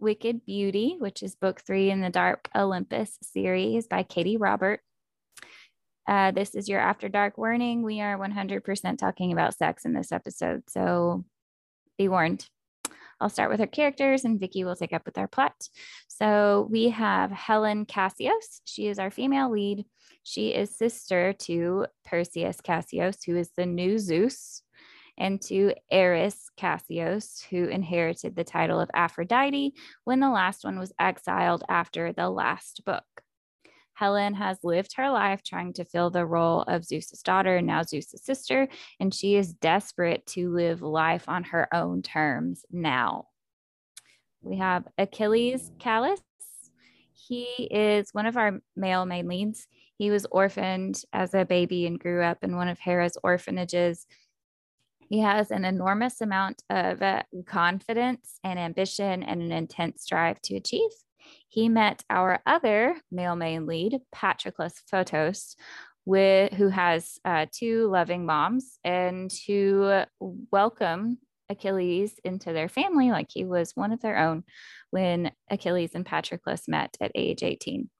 Wicked Beauty, which is book three in the Dark Olympus series by Katee Robert. Uh, this is your After Dark warning. We are 100% talking about sex in this episode, so be warned. I'll start with our characters and Vicki will take up with our plot. So we have Helen Kasios. She is our female lead. She is sister to Perseus Kasios, who is the new Zeus and to Eris Kasios, who inherited the title of Aphrodite when the last one was exiled after the last book. Helen has lived her life trying to fill the role of Zeus's daughter, now Zeus's sister, and she is desperate to live life on her own terms now. We have Achilles Kallis. He is one of our male main leads. He was orphaned as a baby and grew up in one of Hera's orphanages he has an enormous amount of uh, confidence and ambition and an intense drive to achieve. He met our other male main lead, Patroclus Fotos, with, who has uh, two loving moms and who welcome Achilles into their family like he was one of their own when Achilles and Patroclus met at age 18.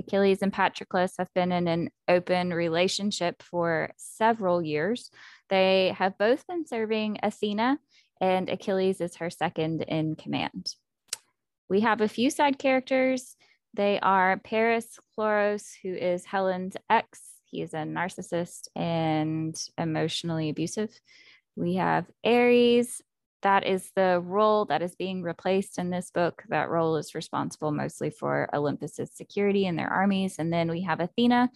Achilles and Patroclus have been in an open relationship for several years. They have both been serving Athena, and Achilles is her second in command. We have a few side characters. They are Paris Chloros, who is Helen's ex. He is a narcissist and emotionally abusive. We have Ares. That is the role that is being replaced in this book. That role is responsible mostly for Olympus's security and their armies. And then we have Athena,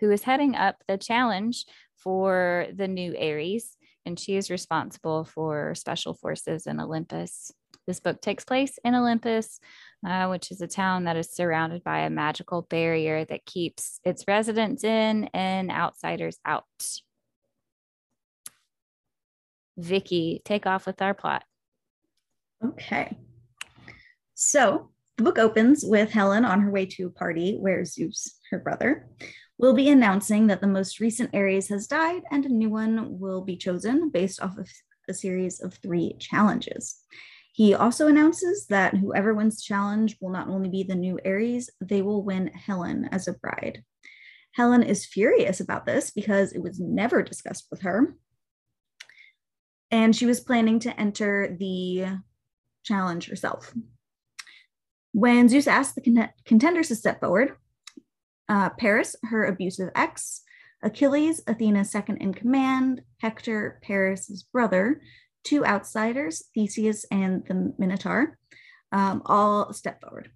who is heading up the challenge for the new Ares, and she is responsible for special forces in Olympus. This book takes place in Olympus, uh, which is a town that is surrounded by a magical barrier that keeps its residents in and outsiders out. Vicki, take off with our plot. Okay. So the book opens with Helen on her way to a party where Zeus, her brother, will be announcing that the most recent Ares has died and a new one will be chosen based off of a series of three challenges. He also announces that whoever wins the challenge will not only be the new Ares, they will win Helen as a bride. Helen is furious about this because it was never discussed with her. And she was planning to enter the challenge herself. When Zeus asked the contenders to step forward, uh, Paris, her abusive ex, Achilles, Athena's second in command, Hector, Paris's brother, two outsiders, Theseus and the Minotaur, um, all step forward.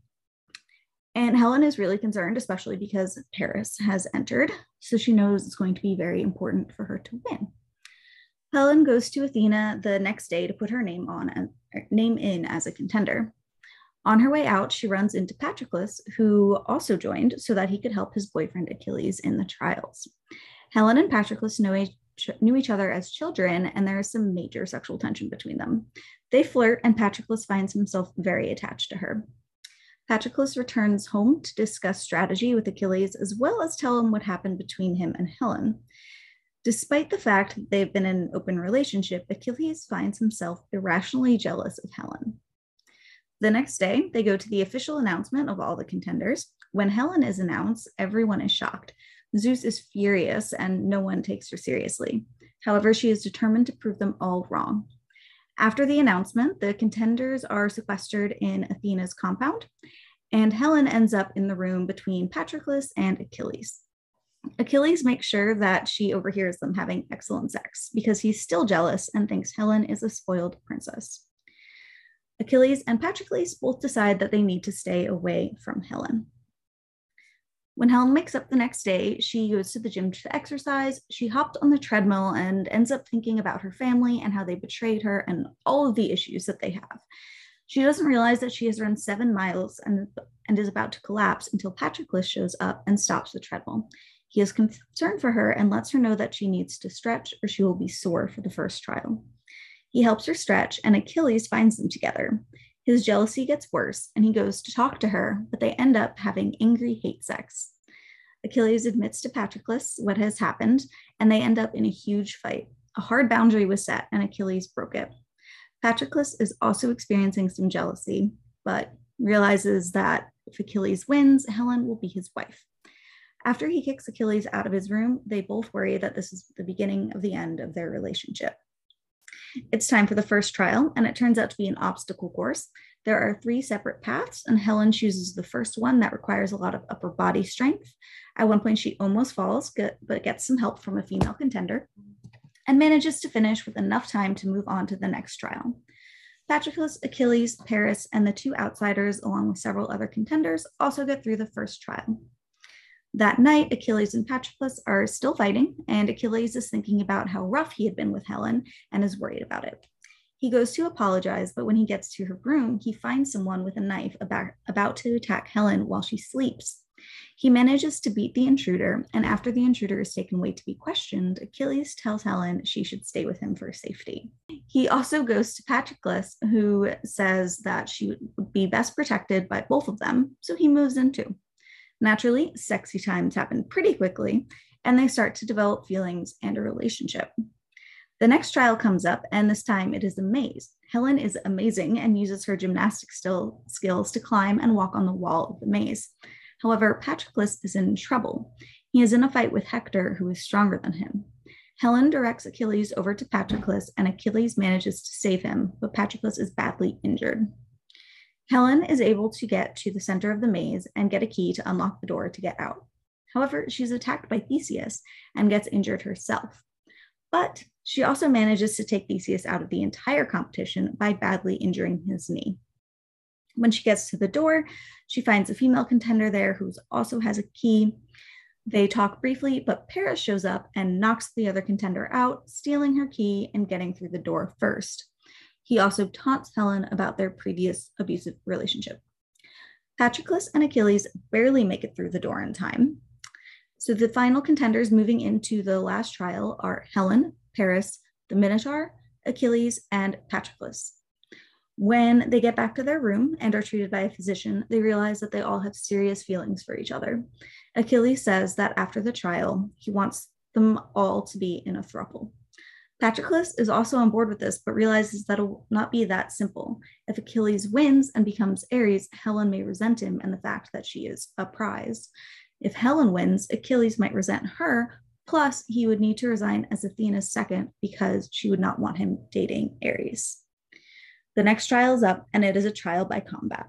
And Helen is really concerned, especially because Paris has entered, so she knows it's going to be very important for her to win. Helen goes to Athena the next day to put her name on a, er, name in as a contender. On her way out, she runs into Patroclus, who also joined so that he could help his boyfriend Achilles in the trials. Helen and Patroclus know each, knew each other as children, and there is some major sexual tension between them. They flirt, and Patroclus finds himself very attached to her. Patroclus returns home to discuss strategy with Achilles, as well as tell him what happened between him and Helen. Despite the fact that they've been in an open relationship, Achilles finds himself irrationally jealous of Helen. The next day, they go to the official announcement of all the contenders. When Helen is announced, everyone is shocked. Zeus is furious and no one takes her seriously. However, she is determined to prove them all wrong. After the announcement, the contenders are sequestered in Athena's compound, and Helen ends up in the room between Patroclus and Achilles. Achilles makes sure that she overhears them having excellent sex because he's still jealous and thinks Helen is a spoiled princess. Achilles and Patroclus both decide that they need to stay away from Helen. When Helen wakes up the next day, she goes to the gym to exercise. She hopped on the treadmill and ends up thinking about her family and how they betrayed her and all of the issues that they have. She doesn't realize that she has run seven miles and, and is about to collapse until Patroclus shows up and stops the treadmill. He is concerned for her and lets her know that she needs to stretch or she will be sore for the first trial. He helps her stretch, and Achilles finds them together. His jealousy gets worse, and he goes to talk to her, but they end up having angry hate sex. Achilles admits to Patroclus what has happened, and they end up in a huge fight. A hard boundary was set, and Achilles broke it. Patroclus is also experiencing some jealousy, but realizes that if Achilles wins, Helen will be his wife. After he kicks Achilles out of his room, they both worry that this is the beginning of the end of their relationship. It's time for the first trial, and it turns out to be an obstacle course. There are three separate paths, and Helen chooses the first one that requires a lot of upper body strength. At one point, she almost falls, but gets some help from a female contender and manages to finish with enough time to move on to the next trial. Patroclus, Achilles, Paris, and the two outsiders, along with several other contenders, also get through the first trial. That night, Achilles and Patroclus are still fighting, and Achilles is thinking about how rough he had been with Helen and is worried about it. He goes to apologize, but when he gets to her room, he finds someone with a knife about, about to attack Helen while she sleeps. He manages to beat the intruder, and after the intruder is taken away to be questioned, Achilles tells Helen she should stay with him for safety. He also goes to Patroclus, who says that she would be best protected by both of them, so he moves in too. Naturally, sexy times happen pretty quickly, and they start to develop feelings and a relationship. The next trial comes up, and this time it is a maze. Helen is amazing and uses her gymnastic still skills to climb and walk on the wall of the maze. However, Patroclus is in trouble. He is in a fight with Hector, who is stronger than him. Helen directs Achilles over to Patroclus, and Achilles manages to save him, but Patroclus is badly injured. Helen is able to get to the center of the maze and get a key to unlock the door to get out. However, she's attacked by Theseus and gets injured herself. But she also manages to take Theseus out of the entire competition by badly injuring his knee. When she gets to the door, she finds a female contender there who also has a key. They talk briefly, but Paris shows up and knocks the other contender out, stealing her key and getting through the door first. He also taunts Helen about their previous abusive relationship. Patroclus and Achilles barely make it through the door in time. So the final contenders moving into the last trial are Helen, Paris, the Minotaur, Achilles, and Patroclus. When they get back to their room and are treated by a physician, they realize that they all have serious feelings for each other. Achilles says that after the trial, he wants them all to be in a throuple. Patroclus is also on board with this, but realizes that it will not be that simple. If Achilles wins and becomes Ares, Helen may resent him and the fact that she is a prize. If Helen wins, Achilles might resent her, plus, he would need to resign as Athena's second because she would not want him dating Ares. The next trial is up, and it is a trial by combat.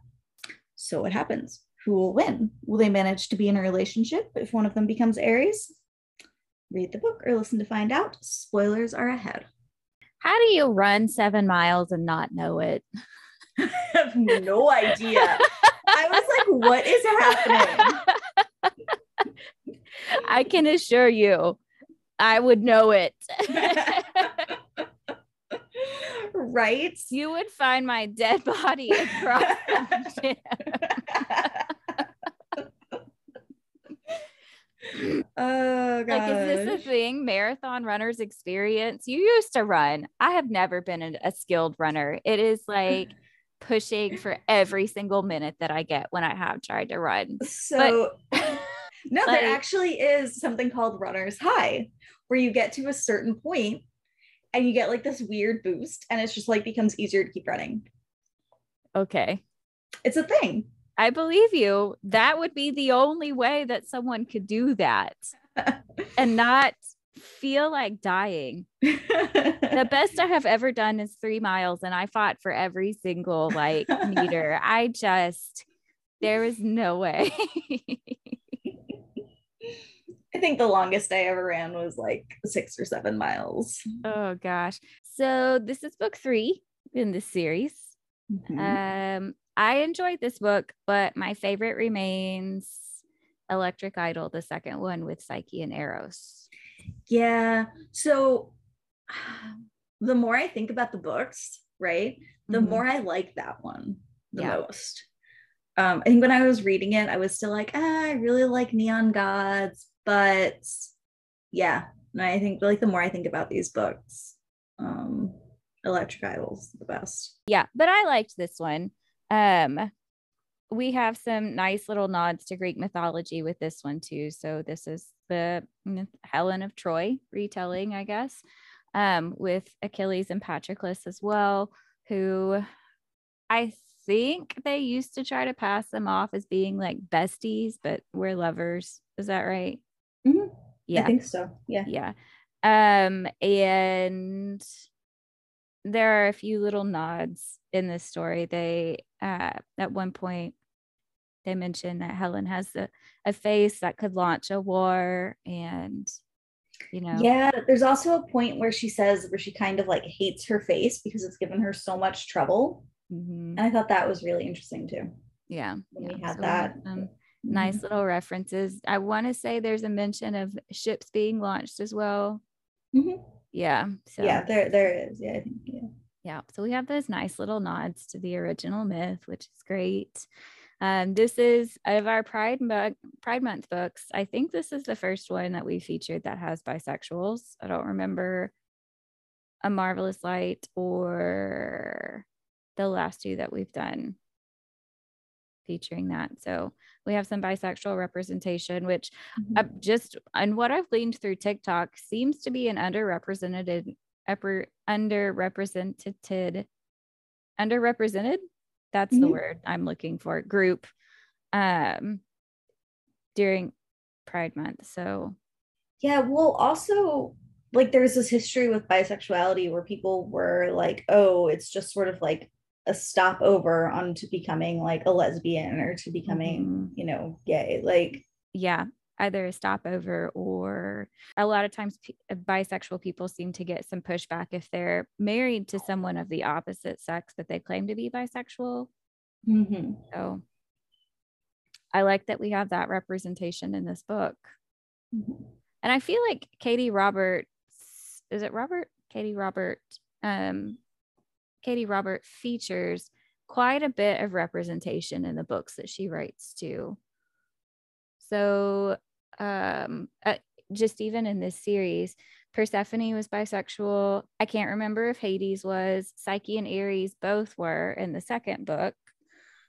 So, what happens? Who will win? Will they manage to be in a relationship if one of them becomes Ares? Read the book or listen to find out. Spoilers are ahead. How do you run seven miles and not know it? I have no idea. I was like, what is happening? I can assure you, I would know it. right? You would find my dead body across the gym. Oh god. Like, is this a thing? Marathon runners experience? You used to run. I have never been a, a skilled runner. It is like pushing for every single minute that I get when I have tried to run. So but, no, like, there actually is something called runner's high where you get to a certain point and you get like this weird boost and it's just like becomes easier to keep running. Okay. It's a thing. I believe you. That would be the only way that someone could do that and not feel like dying. the best I have ever done is three miles, and I fought for every single like meter. I just, there was no way. I think the longest I ever ran was like six or seven miles. Oh gosh. So this is book three in the series. Mm-hmm. Um, I enjoyed this book, but my favorite remains Electric Idol, the second one with Psyche and Eros. Yeah. So the more I think about the books, right? The Mhm. more I like that one the Yeah. most. Um, I think when I was reading it, I was still like, ah, I really like Neon Gods, but yeah, I think like the more I think about these books, um, Electric Idol's the best. Yeah, but I liked this one. Um, we have some nice little nods to Greek mythology with this one too. So this is the Helen of Troy retelling, I guess, um, with Achilles and Patroclus as well, who I think they used to try to pass them off as being like besties, but we're lovers. Is that right? Mhm. Yeah. I think so. Yeah. yeah um and there are a few little nods in this story they uh at one point they mention that helen has a, a face that could launch a war and you know Yeah, there's also a point where she says where she kind of like hates her face because it's given her so much trouble. mhm, And I thought that was really interesting too. yeah, yeah. we had So that. some nice little references i want to say there's a mention of ships being launched as well Mhm. yeah so Yeah, there there is. Yeah, I think yeah. Yeah so we have those nice little nods to the original myth which is great. Um, this is of our pride month pride month books i think this is the first one that we featured that has bisexuals. I don't remember a marvelous light or the last two that we've done featuring that. So we have some bisexual representation which uh, just and what I've gleaned through TikTok seems to be an underrepresented upper underrepresented underrepresented that's the Mhm. word I'm looking for group um during Pride month so Yeah, well, also like there's this history with bisexuality where people were like, oh, it's just sort of like a stopover onto becoming like a lesbian or to becoming, you know, gay. Like, yeah either a stopover or a lot of times p- uh, bisexual people seem to get some pushback if they're married to someone of the opposite sex that they claim to be bisexual mhm. so I like that we have that representation in this book. Mhm. And I feel like Katee Roberts, is it Robert? Katee Robert, um, Katee Robert features quite a bit of representation in the books that she writes too. So, um, uh, just even in this series, Persephone was bisexual. I can't remember if Hades was. Psyche and Ares both were in the second book.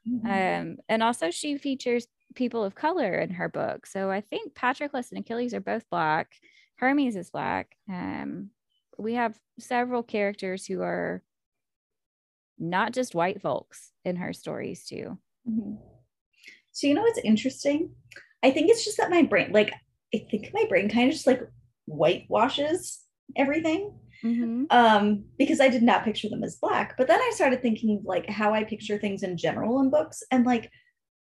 Mhm. Um, and also she features people of color in her book. So I think Patroclus and Achilles are both black. Hermes is black. Um, we have several characters who are not just white folks in her stories too. Mhm. So you know what's interesting? I think it's just that my brain, like, I think my brain kind of just like whitewashes everything. um because i did not picture them as black but then i started thinking like how i picture things in general in books and like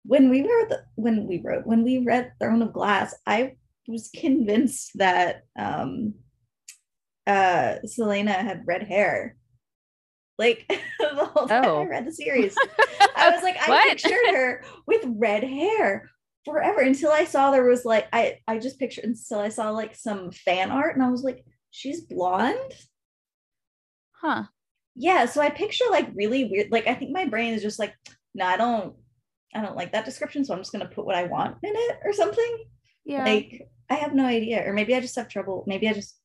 when we were the, when we wrote when we read throne of glass i was convinced that um uh Celaena had red hair. Like the whole time Oh. i read the series. I was like i pictured her with red hair forever until i saw there was like i i just pictured until i saw like some fan art and i was like she's blonde Huh. yeah so i picture like really weird like i think my brain is just like no i don't i don't like that description so i'm just going to put what i want in it or something Yeah. like i have no idea or maybe i just have trouble maybe i just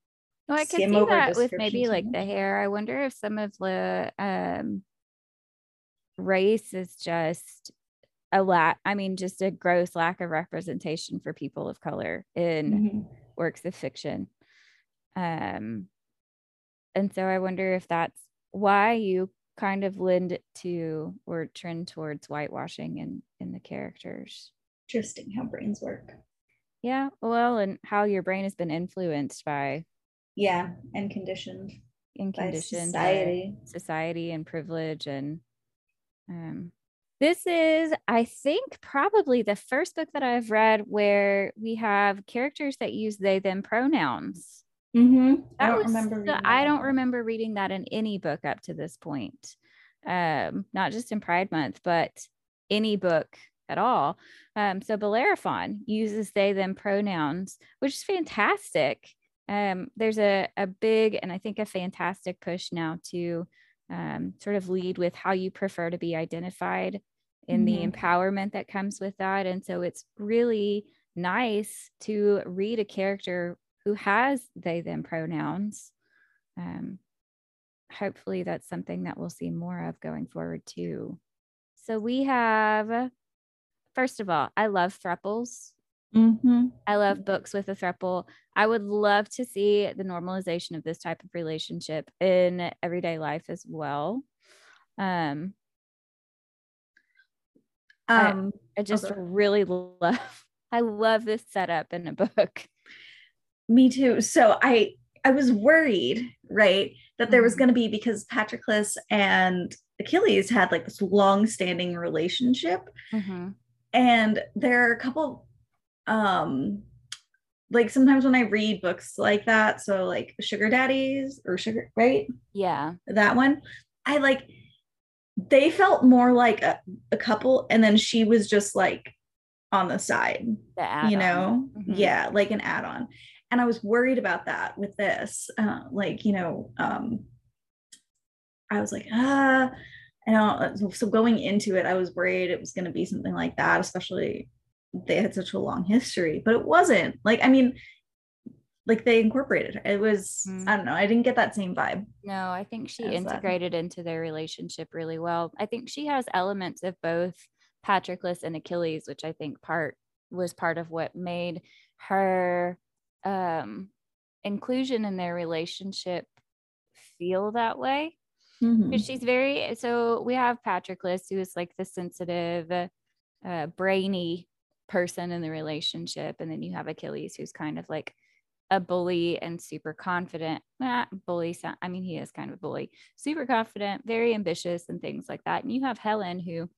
well, I skim see over that with maybe like the hair. I wonder if some of the um race is just a lack, I mean, just a gross lack of representation for people of color in Mhm. works of fiction. Um, and so I wonder if that's why you kind of lend to or trend towards whitewashing in in the characters. interesting how brains work Yeah, well, and how your brain has been influenced by yeah and conditioned and conditioned by society society and privilege and um this is i think probably the first book that i've read where we have characters that use they them pronouns. Mm-hmm. i don't was remember reading i that don't remember reading that in any book up to this point um not just in pride month but any book at all. Um so bellerophon uses they them pronouns which is fantastic. Um there's a, a big and i think a fantastic push now to um, sort of lead with how you prefer to be identified in mm-hmm. the empowerment that comes with that. And so it's really nice to read a character who has they them pronouns. Um, hopefully, that's something that we'll see more of going forward too. So we have, first of all, I love thruples. Mm-hmm. I love books with a thruple. I would love to see the normalization of this type of relationship in everyday life as well. Um, um, I, I just okay. really love. I love this setup in a book. Me too. So I I was worried, right, that there was mm-hmm. going to be because Patroclus and Achilles had like this long-standing relationship, mm-hmm. and there are a couple, um, like sometimes when I read books like that, so like Sugar Daddies or Sugar, right? Yeah, that one. I like they felt more like a, a couple and then she was just like on the side the you know? Mm-hmm. yeah like an add-on. And i was worried about that with this uh, like you know um i was like ah. And so going into it i was worried it was going to be something like that especially they had such a long history but it wasn't. Like i mean like they incorporated it was mm. i don't know i didn't get that same vibe no i think she integrated that. into their relationship really well i think she has elements of both patroclus and achilles which i think part was part of what made her um inclusion in their relationship feel that way mm-hmm. because she's very so we have patroclus who is like the sensitive uh brainy person in the relationship and then you have achilles who's kind of like a bully and super confident. Not bully, sound, I mean, he is kind of a bully, super confident, very ambitious, and things like that. And you have Helen, who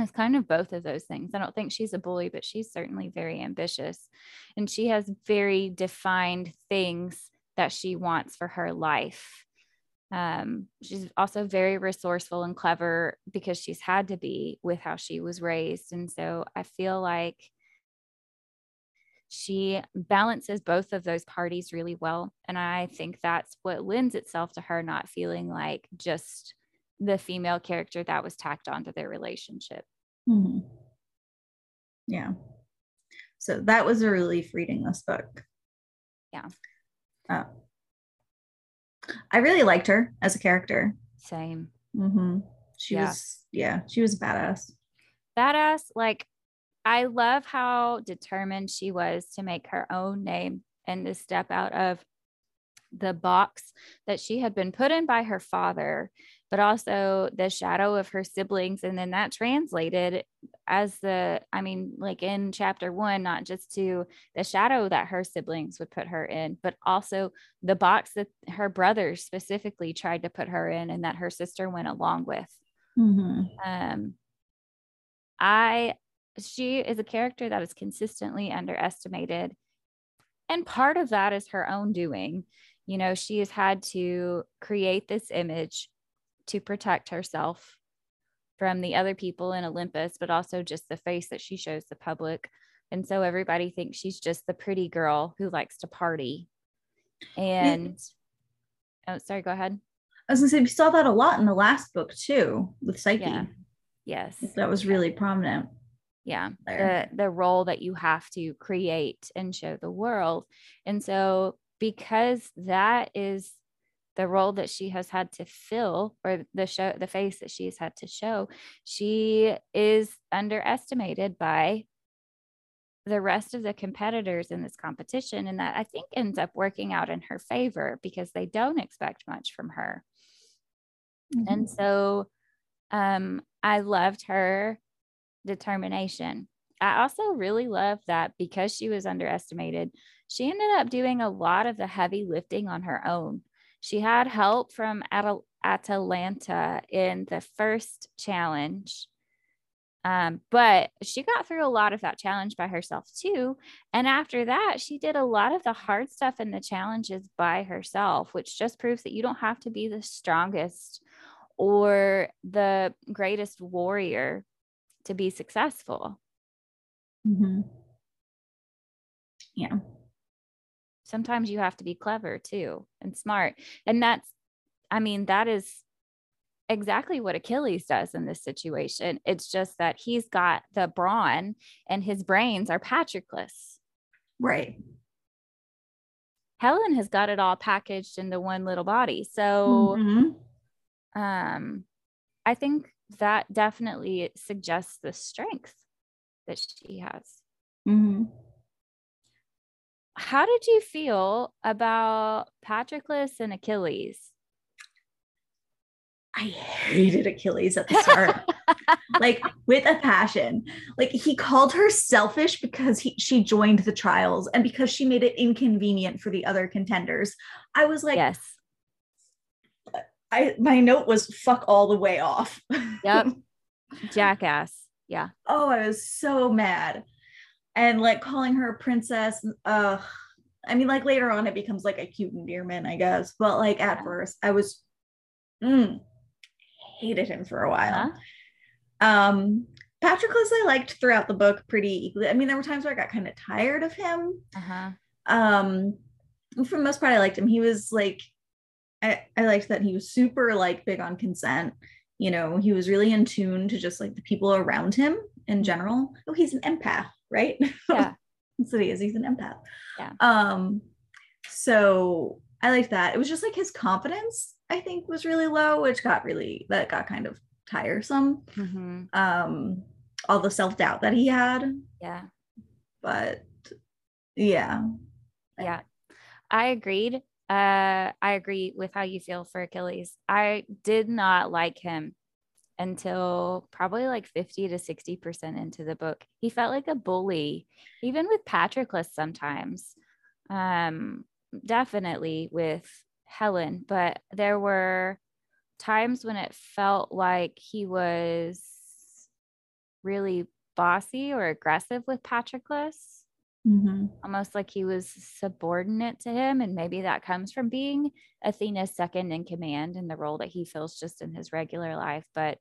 is kind of both of those things. I don't think she's a bully, but she's certainly very ambitious. And she has very defined things that she wants for her life. Um, she's also very resourceful and clever because she's had to be with how she was raised. And so I feel like she balances both of those parties really well. And I think that's what lends itself to her not feeling like just the female character that was tacked onto their relationship. Mm-hmm. Yeah. So that was a relief reading this book. Yeah. Uh, I really liked her as a character. Same. Mm-hmm. She yeah. was, yeah, she was a badass. Badass. Like I love how determined she was to make her own name and to step out of the box that she had been put in by her father, but also the shadow of her siblings. And then that translated as the, I mean, like in chapter one, not just to the shadow that her siblings would put her in, but also the box that her brothers specifically tried to put her in and that her sister went along with. Mm-hmm. Um, I she is a character that is consistently underestimated. And part of that is her own doing. You know, she has had to create this image to protect herself from the other people in Olympus, but also just the face that she shows the public. And so everybody thinks she's just the pretty girl who likes to party. And oh, sorry, go ahead. I was gonna say we saw that a lot in the last book too with Psyche. Yeah. Yes. That was really prominent yeah the the role that you have to create and show the world. And so because that is the role that she has had to fill or the show the face that she's had to show she is underestimated by the rest of the competitors in this competition. And that i think ends up working out in her favor because they don't expect much from her. Mm-hmm. and so um i loved her determination. I also really love that because she was underestimated, she ended up doing a lot of the heavy lifting on her own. She had help from Atal- Atalanta in the first challenge. Um, but she got through a lot of that challenge by herself too. And after that, she did a lot of the hard stuff in the challenges by herself, which just proves that you don't have to be the strongest or the greatest warrior to be successful. Mm-hmm. Yeah. Sometimes you have to be clever too and smart. And that's, I mean, that is exactly what Achilles does in this situation. It's just that he's got the brawn and his brains are Patroclus. Right. Helen has got it all packaged into one little body. So mm-hmm. um I think that definitely suggests the strength that she has. Mm-hmm. How did you feel about Patroclus and Achilles? I hated Achilles at the start, like with a passion. Like he called her selfish because he, she joined the trials and because she made it inconvenient for the other contenders. I was like, yes. I my note was fuck all the way off. Yep. Jackass. Yeah. Oh, I was so mad. And like calling her a princess. Uh I mean, like later on it becomes like a cute endearment, I guess. But like at first, I was mm, hated him for a while. Uh-huh. Um, Patroclus I liked throughout the book pretty equally. I mean, there were times where I got kind of tired of him. Uh-huh. Um, for the most part, I liked him. He was like, I, I liked that he was super like big on consent. You know, he was really in tune to just like the people around him in mm-hmm. general. Oh, he's an empath, right? Yeah. What he is. He's an empath. Yeah. Um, so I liked that. It was just like his confidence I think was really low, which got really that got kind of tiresome. Mm-hmm. Um, all the self doubt that he had. Yeah. But yeah. Yeah. I agreed. Uh, I agree with how you feel for Achilles. I did not like him until probably like 50 to 60% into the book. He felt like a bully, even with Patroclus sometimes. Um, definitely with Helen, but there were times when it felt like he was really bossy or aggressive with Patroclus. Mm-hmm. Almost like he was subordinate to him. And maybe that comes from being Athena's second in command and the role that he fills just in his regular life. But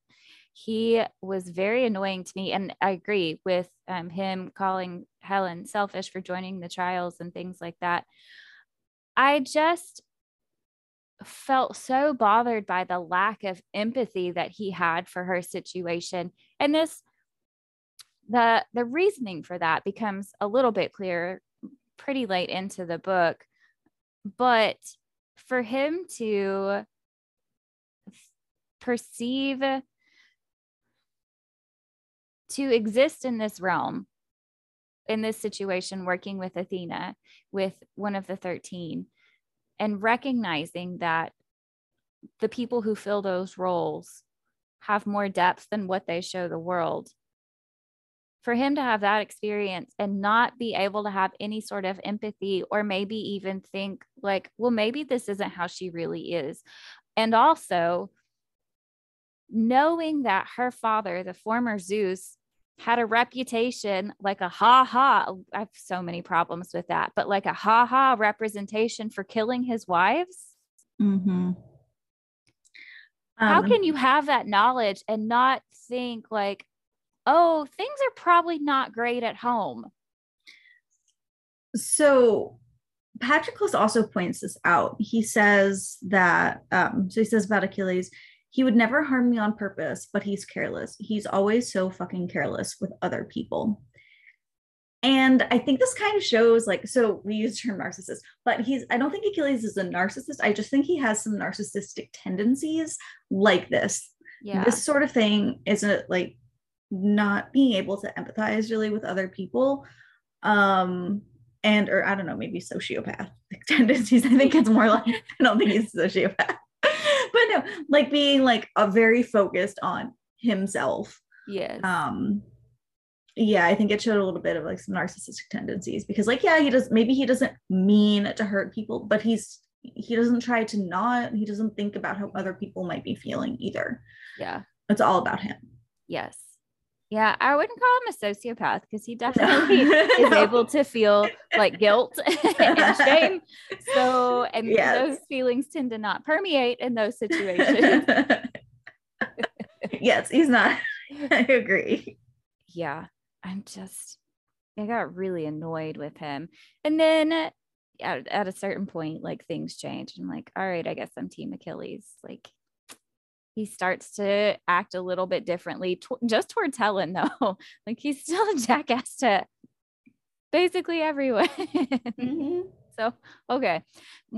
he was very annoying to me. And I agree with um, him calling Helen selfish for joining the trials and things like that. I just felt so bothered by the lack of empathy that he had for her situation and this the the reasoning for that becomes a little bit clearer pretty late into the book but for him to perceive to exist in this realm in this situation working with Athena with one of the 13 and recognizing that the people who fill those roles have more depth than what they show the world. For him to have that experience and not be able to have any sort of empathy, or maybe even think, like, well, maybe this isn't how she really is. And also knowing that her father, the former Zeus, had a reputation like a ha ha. I have so many problems with that, but like a ha ha representation for killing his wives. Mm-hmm. Um, How can you have that knowledge and not think like, oh, things are probably not great at home? So Patroclus also points this out. He says that, um, so he says about Achilles, he would never harm me on purpose, but he's careless. He's always so fucking careless with other people. And I think this kind of shows like, so we use the term narcissist, but he's, I don't think Achilles is a narcissist. I just think he has some narcissistic tendencies like this. Yeah. This sort of thing isn't like not being able to empathize really with other people. Um, and or I don't know, maybe sociopathic tendencies. I think it's more like I don't think he's a sociopath but no, like being like a very focused on himself. Yes. Um yeah, I think it showed a little bit of like some narcissistic tendencies because like yeah, he does maybe he doesn't mean to hurt people, but he's he doesn't try to not, he doesn't think about how other people might be feeling either. Yeah. It's all about him. Yes. Yeah, I wouldn't call him a sociopath because he definitely is able to feel like guilt and shame. So, and yes. those feelings tend to not permeate in those situations. yes, he's not. I agree. Yeah, I'm just, I got really annoyed with him. And then at, at a certain point, like things change. I'm like, all right, I guess I'm Team Achilles. Like, he starts to act a little bit differently t- just towards Helen though. like he's still a jackass to basically everyone. mm-hmm. So, okay.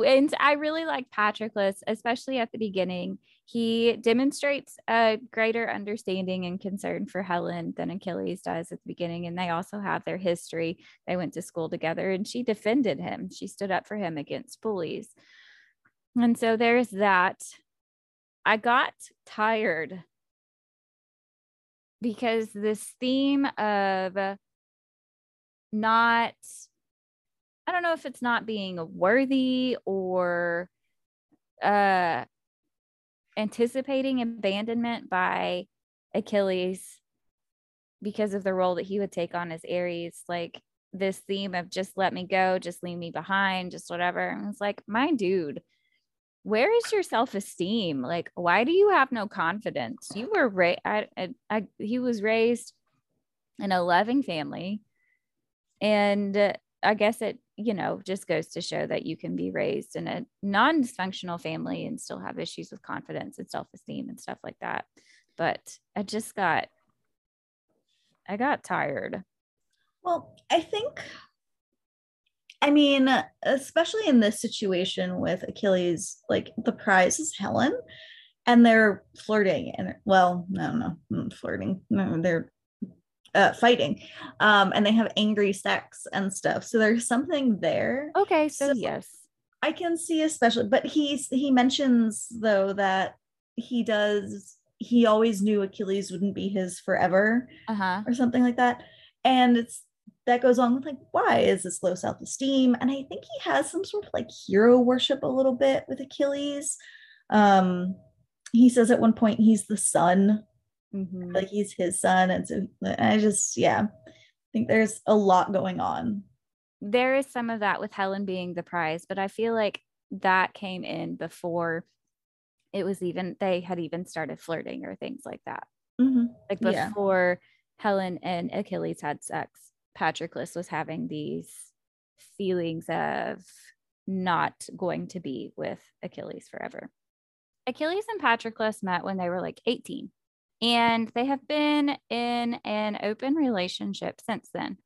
And I really like Patroclus, especially at the beginning. He demonstrates a greater understanding and concern for Helen than Achilles does at the beginning. And they also have their history. They went to school together and she defended him. She stood up for him against bullies. And so there's that. I got tired because this theme of not, I don't know if it's not being worthy or uh, anticipating abandonment by Achilles because of the role that he would take on as Ares. Like this theme of just let me go, just leave me behind, just whatever. And it's like, my dude, where is your self-esteem? Like why do you have no confidence? You were raised I, I, I, he was raised in a loving family. And uh, i guess it you know just goes to show that you can be raised in a non-dysfunctional family and still have issues with confidence and self-esteem and stuff like that. But i just got i got tired. Well i think I mean, especially in this situation with Achilles, like the prize is Helen, and they're flirting, and well, no, no, no flirting, no, they're uh, fighting, um, and they have angry sex and stuff. So there's something there. Okay, so, so yes, I can see, especially, but he's he mentions though that he does he always knew Achilles wouldn't be his forever, uh-huh. or something like that, and it's that goes on with like why is this low self-esteem? And i think he has some sort of like hero worship a little bit with achilles. Um he says at one point he's the son mm-hmm. like he's his son and so i just yeah i think there's a lot going on. There is some of that with helen being the prize but i feel like that came in before it was even they had even started flirting or things like that. Mm-hmm. like before yeah. helen and achilles had sex Patroclus was having these feelings of not going to be with Achilles forever. Achilles and Patroclus met when they were like 18, and they have been in an open relationship since then.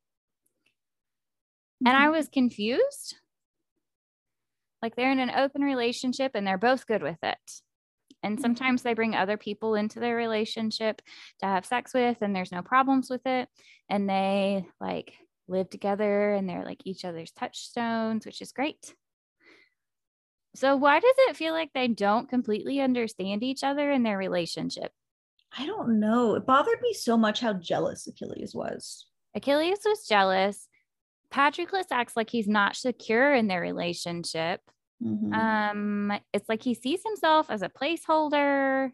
And I mm-hmm. was confused. Like they're in an open relationship and they're both good with it. And mm-hmm. sometimes they bring other people into their relationship to have sex with, and there's no problems with it. And they like live together and they're like each other's touchstones, which is great. So, why does it feel like they don't completely understand each other in their relationship? I don't know. It bothered me so much how jealous Achilles was. Achilles was jealous. Patroclus acts like he's not secure in their relationship. Mm-hmm. Um, it's like he sees himself as a placeholder.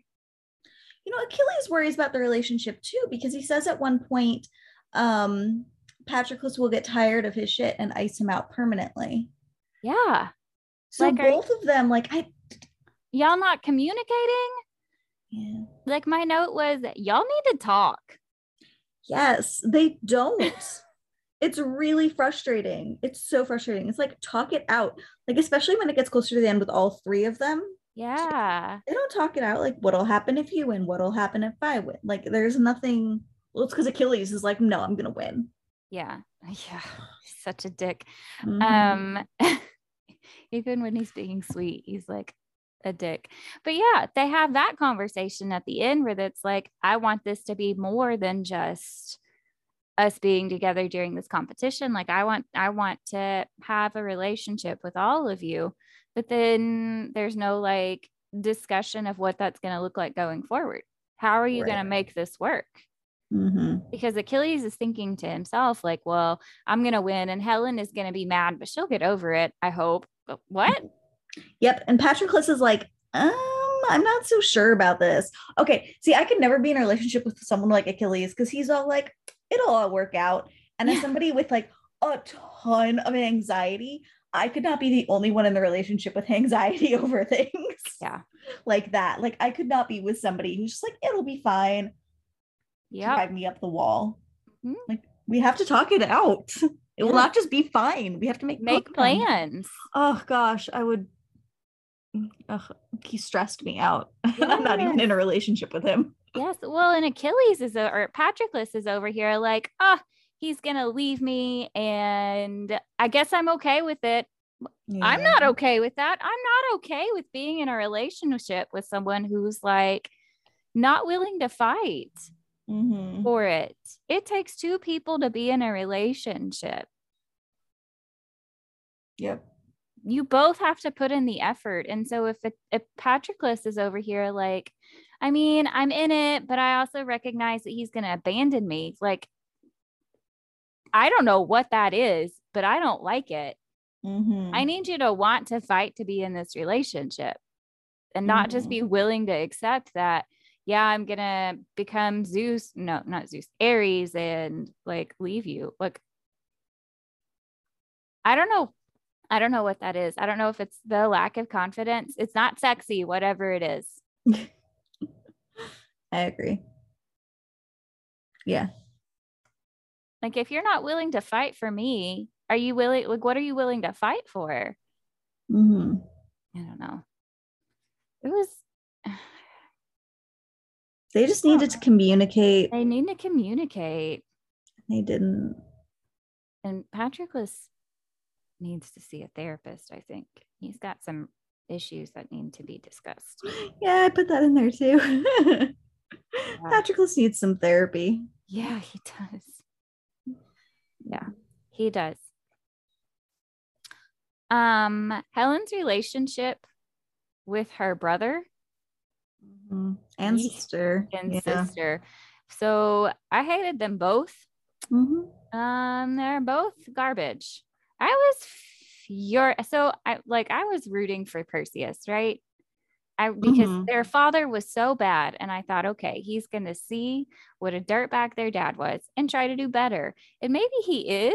You know, Achilles worries about the relationship too because he says at one point, um, Patroclus will get tired of his shit and ice him out permanently. Yeah. So like, both of them, like I y'all not communicating? Yeah. Like my note was y'all need to talk. Yes, they don't. it's really frustrating. It's so frustrating. It's like talk it out. Like especially when it gets closer to the end with all three of them. Yeah. They don't talk it out like what'll happen if you win, what'll happen if I win. Like there's nothing well, it's because Achilles is like, no, I'm gonna win. Yeah. Yeah. Such a dick. Mm-hmm. Um even when he's being sweet, he's like a dick. But yeah, they have that conversation at the end where it's like, I want this to be more than just us being together during this competition like i want i want to have a relationship with all of you but then there's no like discussion of what that's going to look like going forward how are you right. going to make this work mm-hmm. because achilles is thinking to himself like well i'm going to win and helen is going to be mad but she'll get over it i hope but what yep and patroclus is like um I'm not so sure about this. Okay, see, I could never be in a relationship with someone like Achilles because he's all like, it'll all work out. And as somebody with like a ton of anxiety, I could not be the only one in the relationship with anxiety over things. Yeah. like that. Like I could not be with somebody who's just like, it'll be fine. Yeah. Drive me up the wall. Mm-hmm. Like we have to talk it out. It will not just be fine. We have to make make plans. Oh gosh, I would ugh, he stressed me out. I'm not even in a relationship with him. Yes. Well, and Achilles is, a, or Patroclus is over here like, oh, he's going to leave me. And I guess I'm okay with it. Yeah. I'm not okay with that. I'm not okay with being in a relationship with someone who's like not willing to fight mm-hmm. for it. It takes two people to be in a relationship. Yep. You both have to put in the effort. And so if if Patroclus is over here like, I mean, I'm in it, but I also recognize that he's going to abandon me. Like I don't know what that is, but I don't like it. Mm-hmm. I need you to want to fight to be in this relationship and not mm-hmm. just be willing to accept that, yeah, I'm going to become Zeus. No, not Zeus, Ares and like leave you. Like, I don't know. I don't know what that is. I don't know if it's the lack of confidence. It's not sexy, whatever it is. I agree. Yeah. Like, if you're not willing to fight for me, are you willing like what are you willing to fight for? Mm-hmm. i don't know. It was they just needed to communicate. They need to communicate. They didn't. And patroclus needs to see a therapist i think. He's got some issues that need to be discussed. Yeah i put that in there too yeah. patroclus needs some therapy yeah he does yeah he does um, Helen's relationship with her brother mm-hmm. and sister and yeah. sister. So I hated them both. Mm-hmm. Um, they're both garbage. I was your so I like I was rooting for Perseus, right? I because mm-hmm. their father was so bad, and I thought, okay, he's gonna see what a dirtbag their dad was and try to do better. And maybe he is,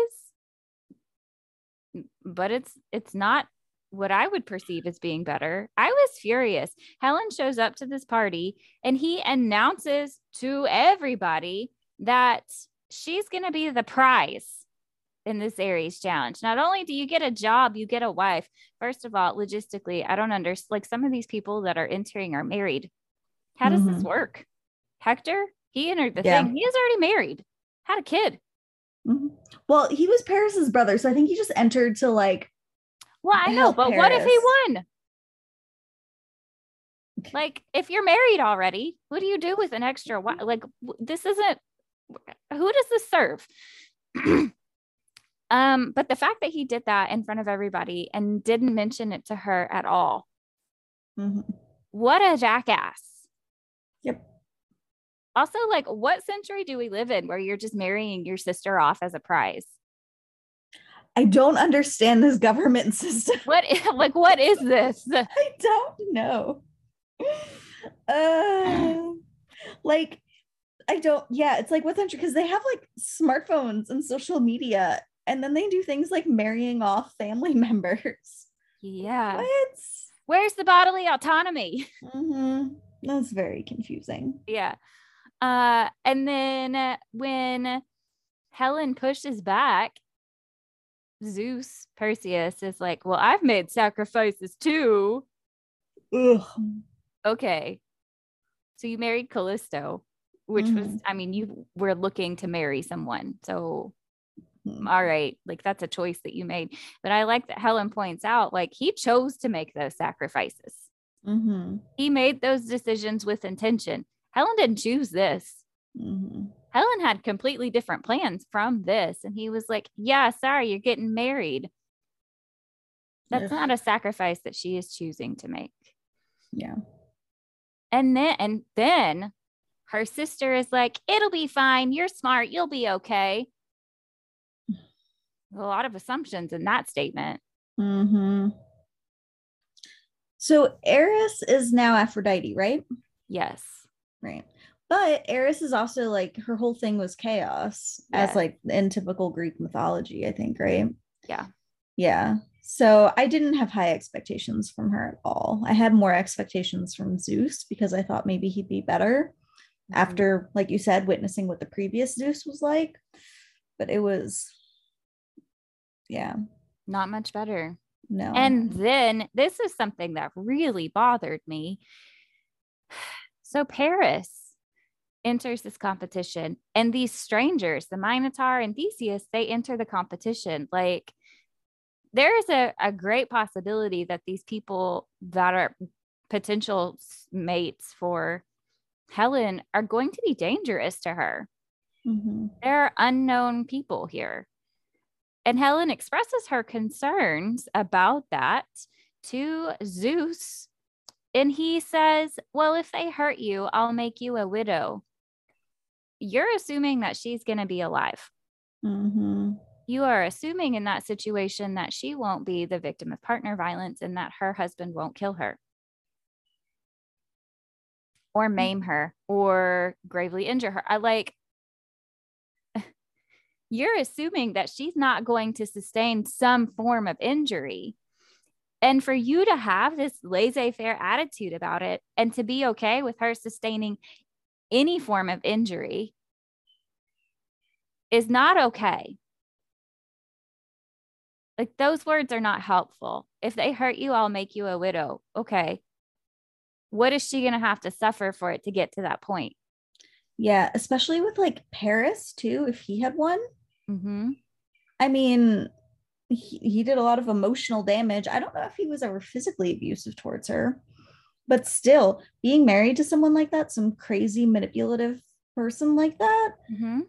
but it's it's not what I would perceive as being better. I was furious. Helen shows up to this party and he announces to everybody that she's going to be the prize in this Ares challenge. Not only do you get a job, you get a wife. First of all, logistically, I don't understand. Like some of these people that are entering are married. How does mm-hmm. this work? Hector, he entered the yeah. thing. He is already married, had a kid. Mm-hmm. Well, he was Paris's brother, so I think he just entered to like. Well, I know, but Paris. what if he won? Like, if you're married already, what do you do with an extra? Wife? Like, this isn't. Who does this serve? um, but the fact that he did that in front of everybody and didn't mention it to her at all. Mm-hmm. What a jackass! Yep also like what century do we live in where you're just marrying your sister off as a prize i don't understand this government system what like what is this i don't know uh like i don't yeah it's like what century because they have like smartphones and social media and then they do things like marrying off family members yeah what where's the bodily autonomy mm-hmm. that's very confusing yeah uh, and then when Helen pushes back, Zeus, Perseus is like, Well, I've made sacrifices too. Ugh. Okay. So you married Callisto, which mm. was, mm-hmm. I mean, you were looking to marry someone. So. All right, like that's a choice that you made. But I like that Helen points out, like, he chose to make those sacrifices. Mm-hmm. He made those decisions with intention. Helen didn't choose this. Mm-hmm. Helen had completely different plans from this. And he was like, Yeah, sorry, you're getting married. That's not a sacrifice that she is choosing to make. Yeah. And then and then her sister is like, it'll be fine. You're smart. You'll be okay. A lot of assumptions in that statement. Mm-hmm. So Eris is now Aphrodite, right? Yes. Right. But Eris is also like her whole thing was chaos, yeah. as like in typical Greek mythology, I think, right? Yeah. Yeah. So I didn't have high expectations from her at all. I had more expectations from Zeus because I thought maybe he'd be better mm-hmm. after, like you said, witnessing what the previous Zeus was like. But it was, yeah. Not much better. No. And then this is something that really bothered me. So Paris enters this competition, and these strangers, the Minotaur and Theseus, they enter the competition. Like there is a, a great possibility that these people that are potential mates for Helen are going to be dangerous to her. Mm-hmm. There are unknown people here. And Helen expresses her concerns about that to Zeus. And he says, Well, if they hurt you, I'll make you a widow. You're assuming that she's going to be alive. Mm-hmm. You are assuming in that situation that she won't be the victim of partner violence and that her husband won't kill her or maim her or gravely injure her. I like, you're assuming that she's not going to sustain some form of injury. And for you to have this laissez faire attitude about it and to be okay with her sustaining any form of injury is not okay. Like those words are not helpful. If they hurt you, I'll make you a widow. Okay. What is she going to have to suffer for it to get to that point? Yeah, especially with like Paris too, if he had won. Mm-hmm. I mean, he, he did a lot of emotional damage. I don't know if he was ever physically abusive towards her, but still, being married to someone like that, some crazy manipulative person like that, Mm-hmm.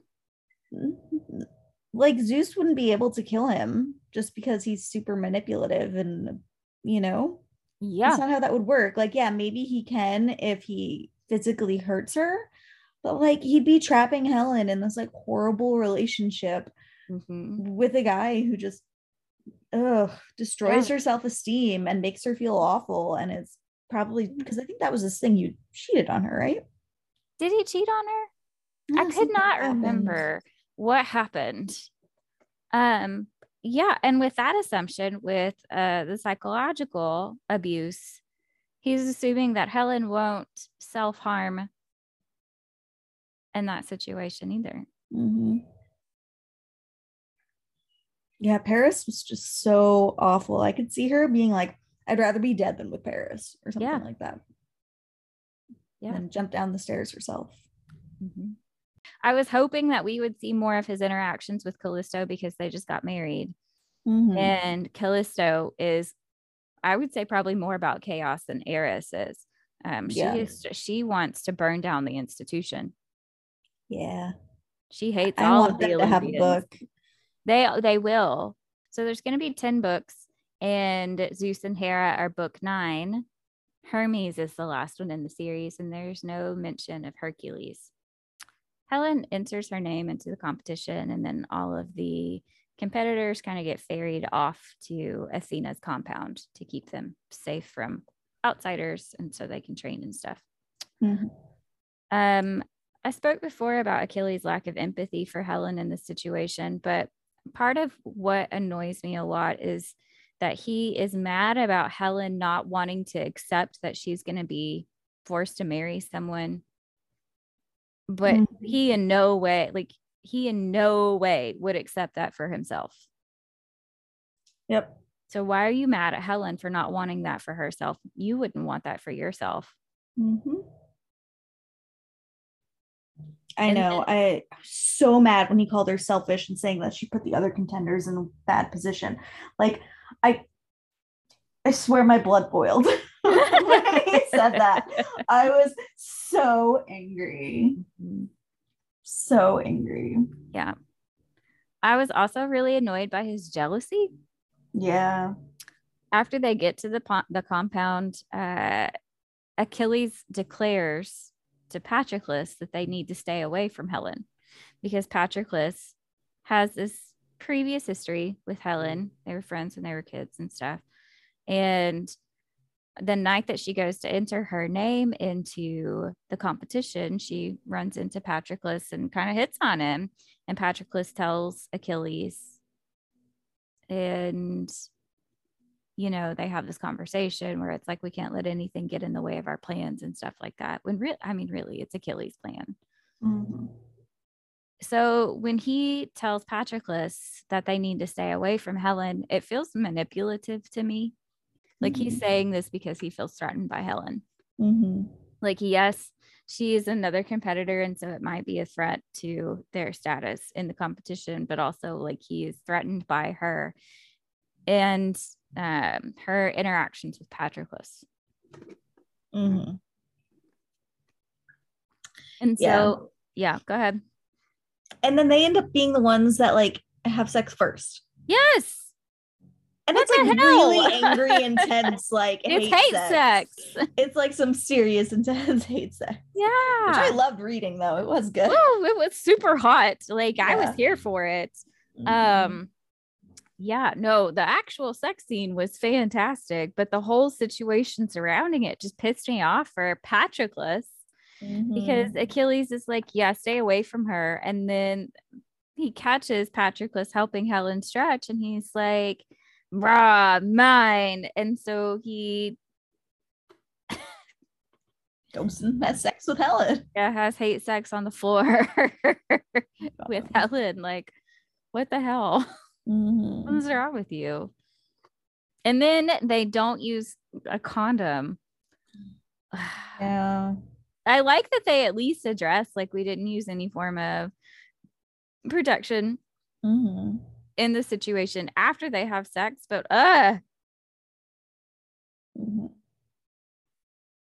like Zeus wouldn't be able to kill him just because he's super manipulative and, you know, Yeah. that's not how that would work. Like, yeah, maybe he can if he physically hurts her, but like he'd be trapping Helen in this like horrible relationship Mm-hmm. with a guy who just ugh destroys Yeah. her self-esteem and makes her feel awful and it's probably because i think that was this thing you cheated on her right Did he cheat on her? I could not happened. remember what happened. Um, yeah, and with that assumption, with uh the psychological abuse, he's assuming that Helen won't self-harm in that situation either. Mhm. yeah paris was just so awful i could see her being like i'd rather be dead than with paris or something Yeah. like that Yeah. and jump down the stairs herself Mhm. I was hoping that we would see more of his interactions with Callisto because they just got married. Mhm. And Callisto is, I would say, probably more about chaos than Eris is. Um, she Yeah. is, she wants to burn down the institution. Yeah She hates i all of the to have a Olympians. book They they will. So there's going to be ten books, and Zeus and Hera are book nine. Hermes is the last one in the series, and there's no mention of Hercules. Helen enters her name into the competition, and then all of the competitors kind of get ferried off to Athena's compound to keep them safe from outsiders, and so they can train and stuff. Mhm. Um, I spoke before about Achilles' lack of empathy for Helen in this situation, but part of what annoys me a lot is that he is mad about Helen not wanting to accept that she's going to be forced to marry someone. But Mhm. he in no way, like, he in no way would accept that for himself. yep So why are you mad at Helen for not wanting that for herself? You wouldn't want that for yourself. Mhm. I know. I so mad when he called her selfish and saying that she put the other contenders in a bad position. Like I I swear my blood boiled when he said that. I was so angry. So angry. Yeah. I was also really annoyed by his jealousy. Yeah. After they get to the po- the compound, uh, Achilles declares to Patroclus that they need to stay away from Helen because Patroclus has this previous history with Helen. Mm-hmm. They were friends when they were kids and stuff. And the night that she goes to enter her name into the competition, she runs into Patroclus and kind of hits on him. And Patroclus tells Achilles, and you know, they have this conversation where it's like we can't let anything get in the way of our plans and stuff like that. When really, I mean, really, it's Achilles' plan. Mhm. so when he tells Patroclus that they need to stay away from Helen, it feels manipulative to me. Like he's Mhm. saying this because he feels threatened by Helen. Mhm. Like, yes, she is another competitor, and so it might be a threat to their status in the competition, but also like he is threatened by her and um, her interactions with Patroclus. Mhm. And so, yeah, go ahead. And then they end up being the ones that like have sex first. Yes, And What it's like hell? really angry, intense, like it's hate, hate sex. sex. It's like some serious, intense hate sex. Yeah. Which I loved reading though. It was good. Woo, it was super hot. Like I was here for it. Mhm. Um yeah, no, the actual sex scene was fantastic, but the whole situation surrounding it just pissed me off for Patroclus because Mhm. Achilles is like, yeah, stay away from her. And then he catches Patroclus helping Helen stretch and he's like, rah, mine. And so he goes and has sex with Helen. yeah, has hate sex on the floor with Helen. Like, what the hell? Mhm. What's wrong with you? And then they don't use a condom. Yeah. I like that they at least address like we didn't use any form of protection Mhm. in the situation after they have sex, but uh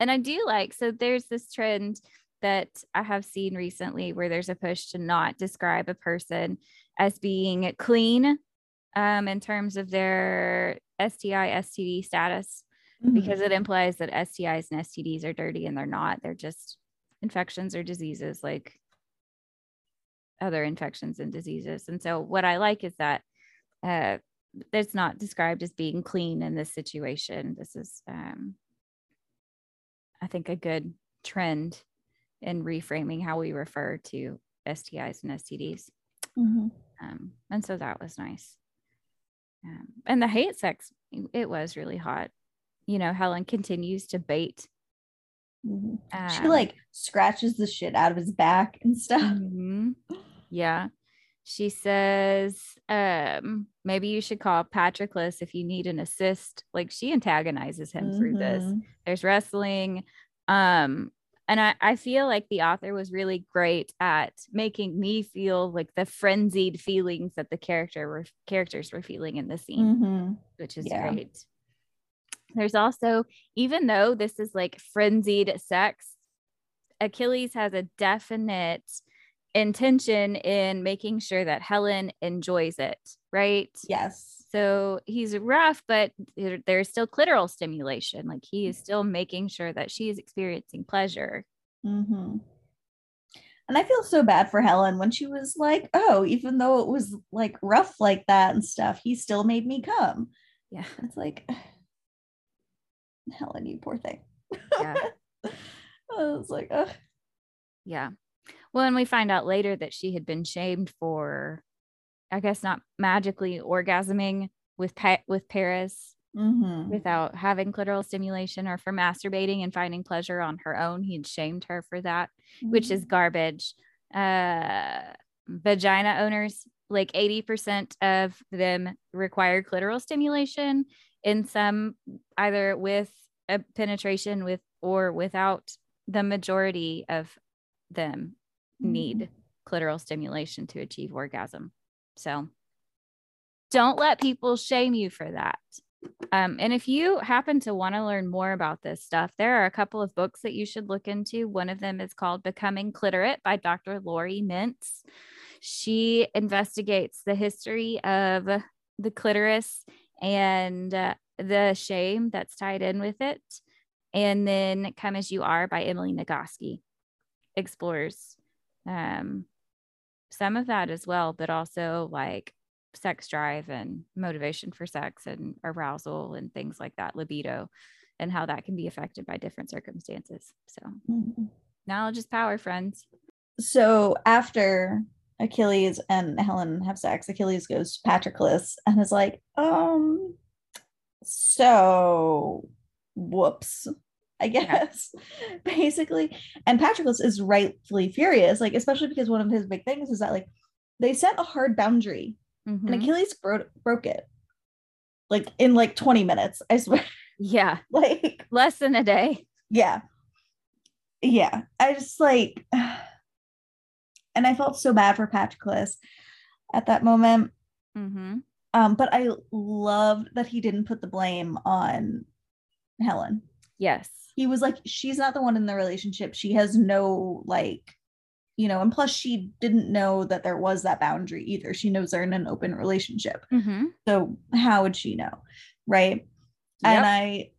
and I do like so there's this trend that I have seen recently where there's a push to not describe a person as being clean um in terms of their STI STD status Mhm. because it implies that STIs and STDs are dirty and they're not. They're just infections or diseases like other infections and diseases. And so what I like is that uh it's not described as being clean in this situation. This is um I think a good trend in reframing how we refer to STIs and STDs. Mhm. Um, and so that was nice. Um, and the hate sex, it was really hot. You know, Helen continues to bait. Mhm. She um, like scratches the shit out of his back and stuff. mhm. Yeah. She says, um, maybe you should call Patroclus if you need an assist. Like she antagonizes him through this. Mhm. There's wrestling. Um, and I, I feel like the author was really great at making me feel like the frenzied feelings that the character were characters were feeling in the scene. Mhm. which is Yeah. great. There's also, even though this is like frenzied sex, Achilles has a definite intention in making sure that Helen enjoys it, right? Yes. So he's rough, but there's still clitoral stimulation. Like he is still making sure that she is experiencing pleasure. Mm-hmm. And I feel so bad for Helen when she was like, oh, even though it was like rough like that and stuff, he still made me come. Yeah. It's like, Helen, you poor thing. Yeah. I was like, ugh. Yeah. Well, and we find out later that she had been shamed for, I guess, not magically orgasming with pa- with Paris Mhm. without having clitoral stimulation or for masturbating and finding pleasure on her own. He'd shamed her for that, which is garbage. Uh, vagina owners, like 80% of them require clitoral stimulation in some either with a penetration with or without the majority of them need clitoral stimulation to achieve orgasm. So don't let people shame you for that. Um, and if you happen to want to learn more about this stuff, there are a couple of books that you should look into. One of them is called Becoming Cliterate by Dr. Laurie Mintz. She investigates the history of the clitoris and uh, the shame that's tied in with it. And then Come As You Are by Emily Nagoski explores um, some of that as well, but also like sex drive and motivation for sex and arousal and things like that, libido, and how that can be affected by different circumstances. So, Mhm. knowledge is power, friends. So after Achilles and Helen have sex, Achilles goes to Patroclus and is like, um, so whoops. I guess, basically. And Patroclus is rightfully furious, like, especially because one of his big things is that, like, they set a hard boundary Mhm. and Achilles broke broke it. Like in like 20 minutes, I swear. Yeah, like, less than a day. yeah. Yeah. I just like and I felt so bad for Patroclus at that moment. Mm-hmm. Um, but I loved that he didn't put the blame on Helen. Yes. He was like, she's not the one in the relationship. She has no like, you know, and plus she didn't know that there was that boundary either. She knows they're in an open relationship. Mm-hmm. So how would she know? Right. And I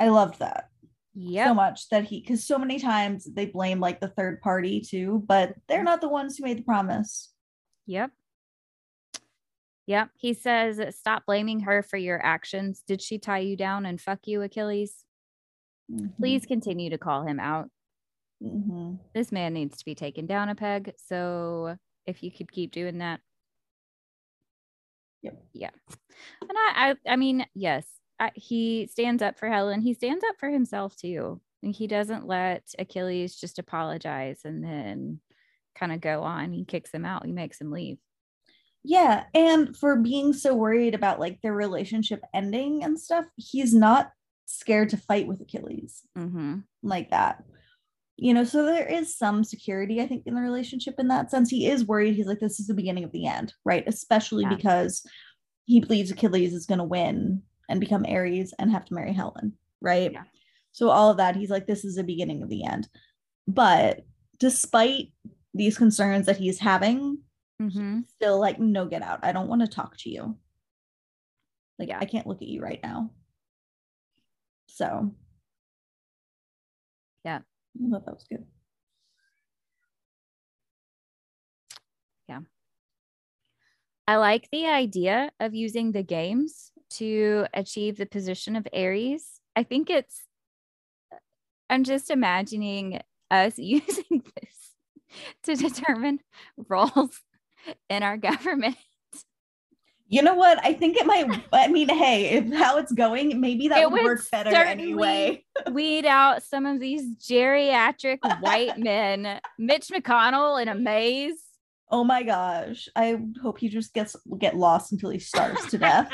I loved that Yep. so much that he because so many times they blame like the third party too, but they're not the ones who made the promise. Yep. Yep. He says, stop blaming her for your actions. Did she tie you down and fuck you, Achilles? Mhm. Please continue to call him out. Mhm. This man needs to be taken down a peg. So if you could keep doing that. Yep. Yeah. And I, I, I mean, yes, I, he stands up for Helen. He stands up for himself too. And he doesn't let Achilles just apologize and then kind of go on. He kicks him out. He makes him leave. Yeah, and for being so worried about like their relationship ending and stuff, he's not scared to fight with Achilles Mm-hmm. like that. You know, so there is some security, I think, in the relationship in that sense. He is worried. He's like, this is the beginning of the end, right? Especially Yeah. because he believes Achilles is going to win and become Ares and have to marry Helen, right? Yeah. So all of that, he's like, this is the beginning of the end. But despite these concerns that he's having, Mm-hmm. still like no get out i don't want to talk to you like i can't look at you right now so Yeah. i thought that was good Yeah. I like the idea of using the games to achieve the position of Ares. I think it's, I'm just imagining us using this to determine roles in our government. you know what i think it might i mean hey if how it's going maybe that would, would work better anyway Weed out some of these geriatric white men, Mitch McConnell in a maze. oh my gosh i hope he just gets get lost until he starves to death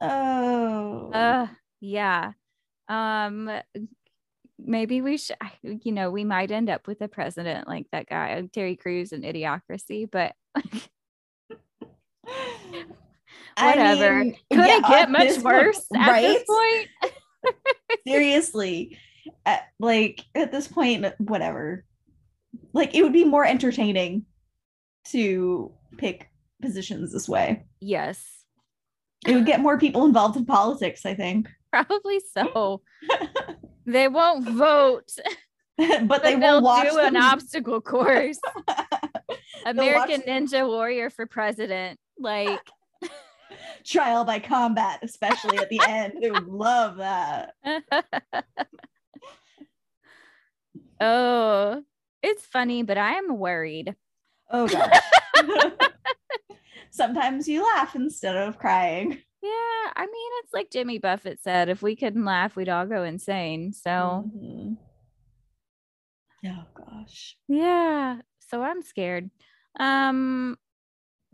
oh Uh, yeah. Um, maybe we should, you know, we might end up with a president like that guy, uh, Terry Crews in Idiocracy, but I whatever. mean, Could yeah, it get much this point- worse at this point? seriously at, like at this point uh, whatever like it would be more entertaining to pick positions this way Yes, it would get more people involved in politics i think probably so. They won't vote, but but they will watch do an obstacle course. American Ninja Warrior for president. Like, trial by combat especially at the end they would love that oh, it's funny, but I am worried. oh gosh sometimes you laugh instead of crying Yeah, I mean, it's like Jimmy Buffett said if we couldn't laugh, we'd all go insane. So, Mhm. oh gosh yeah, so I'm scared. Um,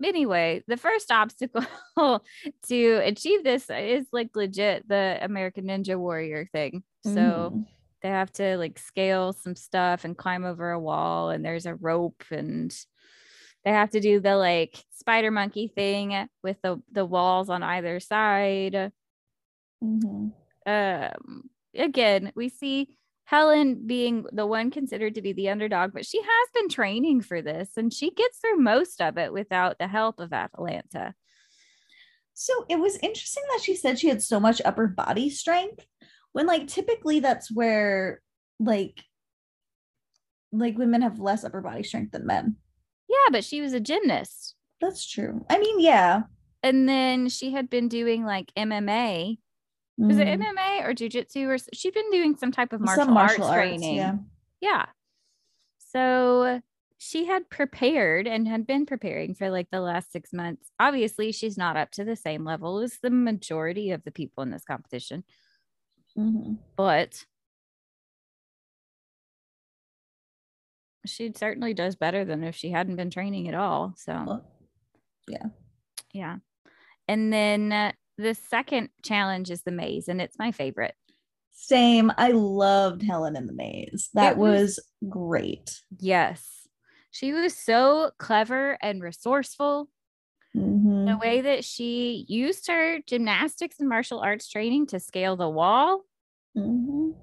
anyway, the first obstacle to achieve this is like legit the American Ninja Warrior thing. So, Mhm. they have to like scale some stuff and climb over a wall, and there's a rope, and they have to do the like spider monkey thing with the the walls on either side. Mhm. um again we see helen being the one considered to be the underdog but she has been training for this and she gets through most of it without the help of atalanta So it was interesting that she said she had so much upper body strength when like typically that's where like like women have less upper body strength than men. Yeah but she was a gymnast That's true. I mean, yeah. and then she had been doing like mma was it Mm. mma or jiu-jitsu or she'd been doing some type of martial, Some martial arts, arts, training yeah. yeah so she had prepared and had been preparing for like the last six months. Obviously, she's not up to the same level as the majority of the people in this competition, Mm-hmm. but she certainly does better than if she hadn't been training at all. So, Well, yeah. yeah. And then uh, the second challenge is the maze, and it's my favorite. Same. I loved Helen in the Maze. That was- was great. Yes. She was so clever and resourceful. Mhm. The way that she used her gymnastics and martial arts training to scale the wall Mhm.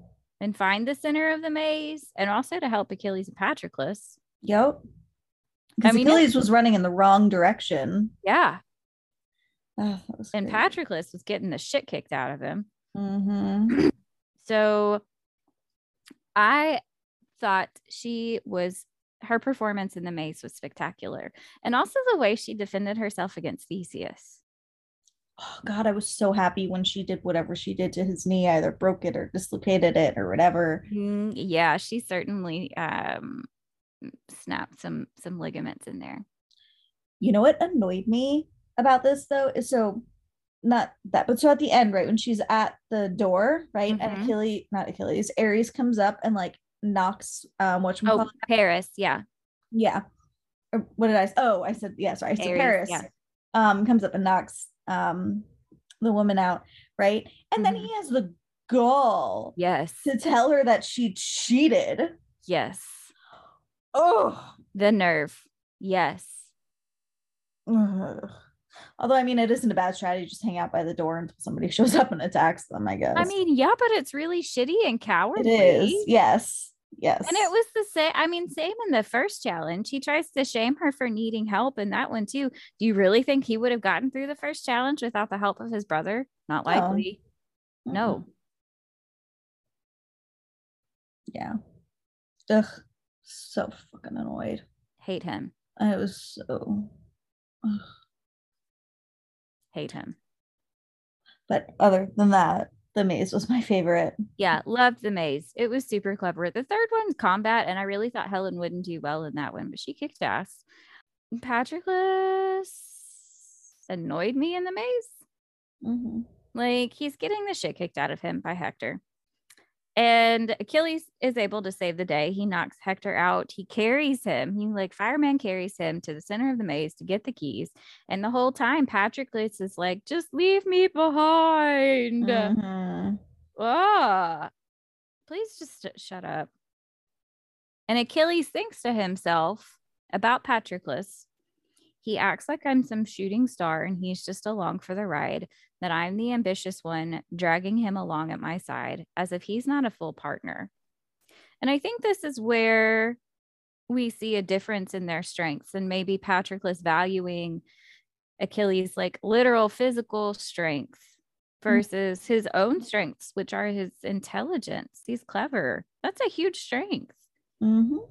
And find the center of the maze, and also to help Achilles and Patroclus. Yep. Because mean, Achilles was running in the wrong direction. Yeah. Oh, And great. Patroclus was getting the shit kicked out of him. Mhm. So I thought she was her performance in the maze was spectacular. And also the way she defended herself against Theseus. Oh God, I was so happy when she did whatever she did to his knee, either broke it or dislocated it or whatever. Mm, yeah, she certainly um snapped some some ligaments in there. You know what annoyed me about this though is so not that, but so at the end, right when she's at the door, right, Mhm. and Achilles, not Achilles, Ares comes up and like knocks um what Oh, Paris, yeah. yeah. Or what did I? Oh, I said yeah. Sorry, I said Ares, Paris. yeah. Um, comes up and knocks um the woman out, right? And then Mhm. he has the gall Yes. to tell her that she cheated. Yes. Oh, The nerve. Yes. Ugh. Although I mean, it isn't a bad strategy. Just hang out by the door until somebody shows up and attacks them. I guess. I mean, yeah, but it's really shitty and it cowardly. is. Yes. Yes. And it was the same. I mean, same in the first challenge. He tries to shame her for needing help in that one too. Do you really think he would have gotten through the first challenge without the help of his brother? Not No. likely. Mm-mm. No. Yeah. Ugh. So fucking annoyed. Hate him. I was so. Ugh. Hate him. But other than that, the maze was my favorite. Yeah, loved the maze. It was super clever. The third one's combat, and I really thought Helen wouldn't do well in that one, but she kicked ass. Patroclus annoyed me in the maze. Mm-hmm. Like he's getting the shit kicked out of him by Hector. And Achilles is able to save the day. He knocks Hector out. He carries him. He like fireman carries him to the center of the maze to get the keys. And the whole time, Patroclus is like, just leave me behind. Mhm. Ah, please just shut up. And Achilles thinks to himself about Patroclus. He acts like I'm some shooting star and he's just along for the ride, that I'm the ambitious one dragging him along at my side as if he's not a full partner. And I think this is where we see a difference in their strengths and maybe Patroclus valuing Achilles' like literal physical strength versus his own strengths, which are his intelligence. He's clever. That's a huge strength. Mhm.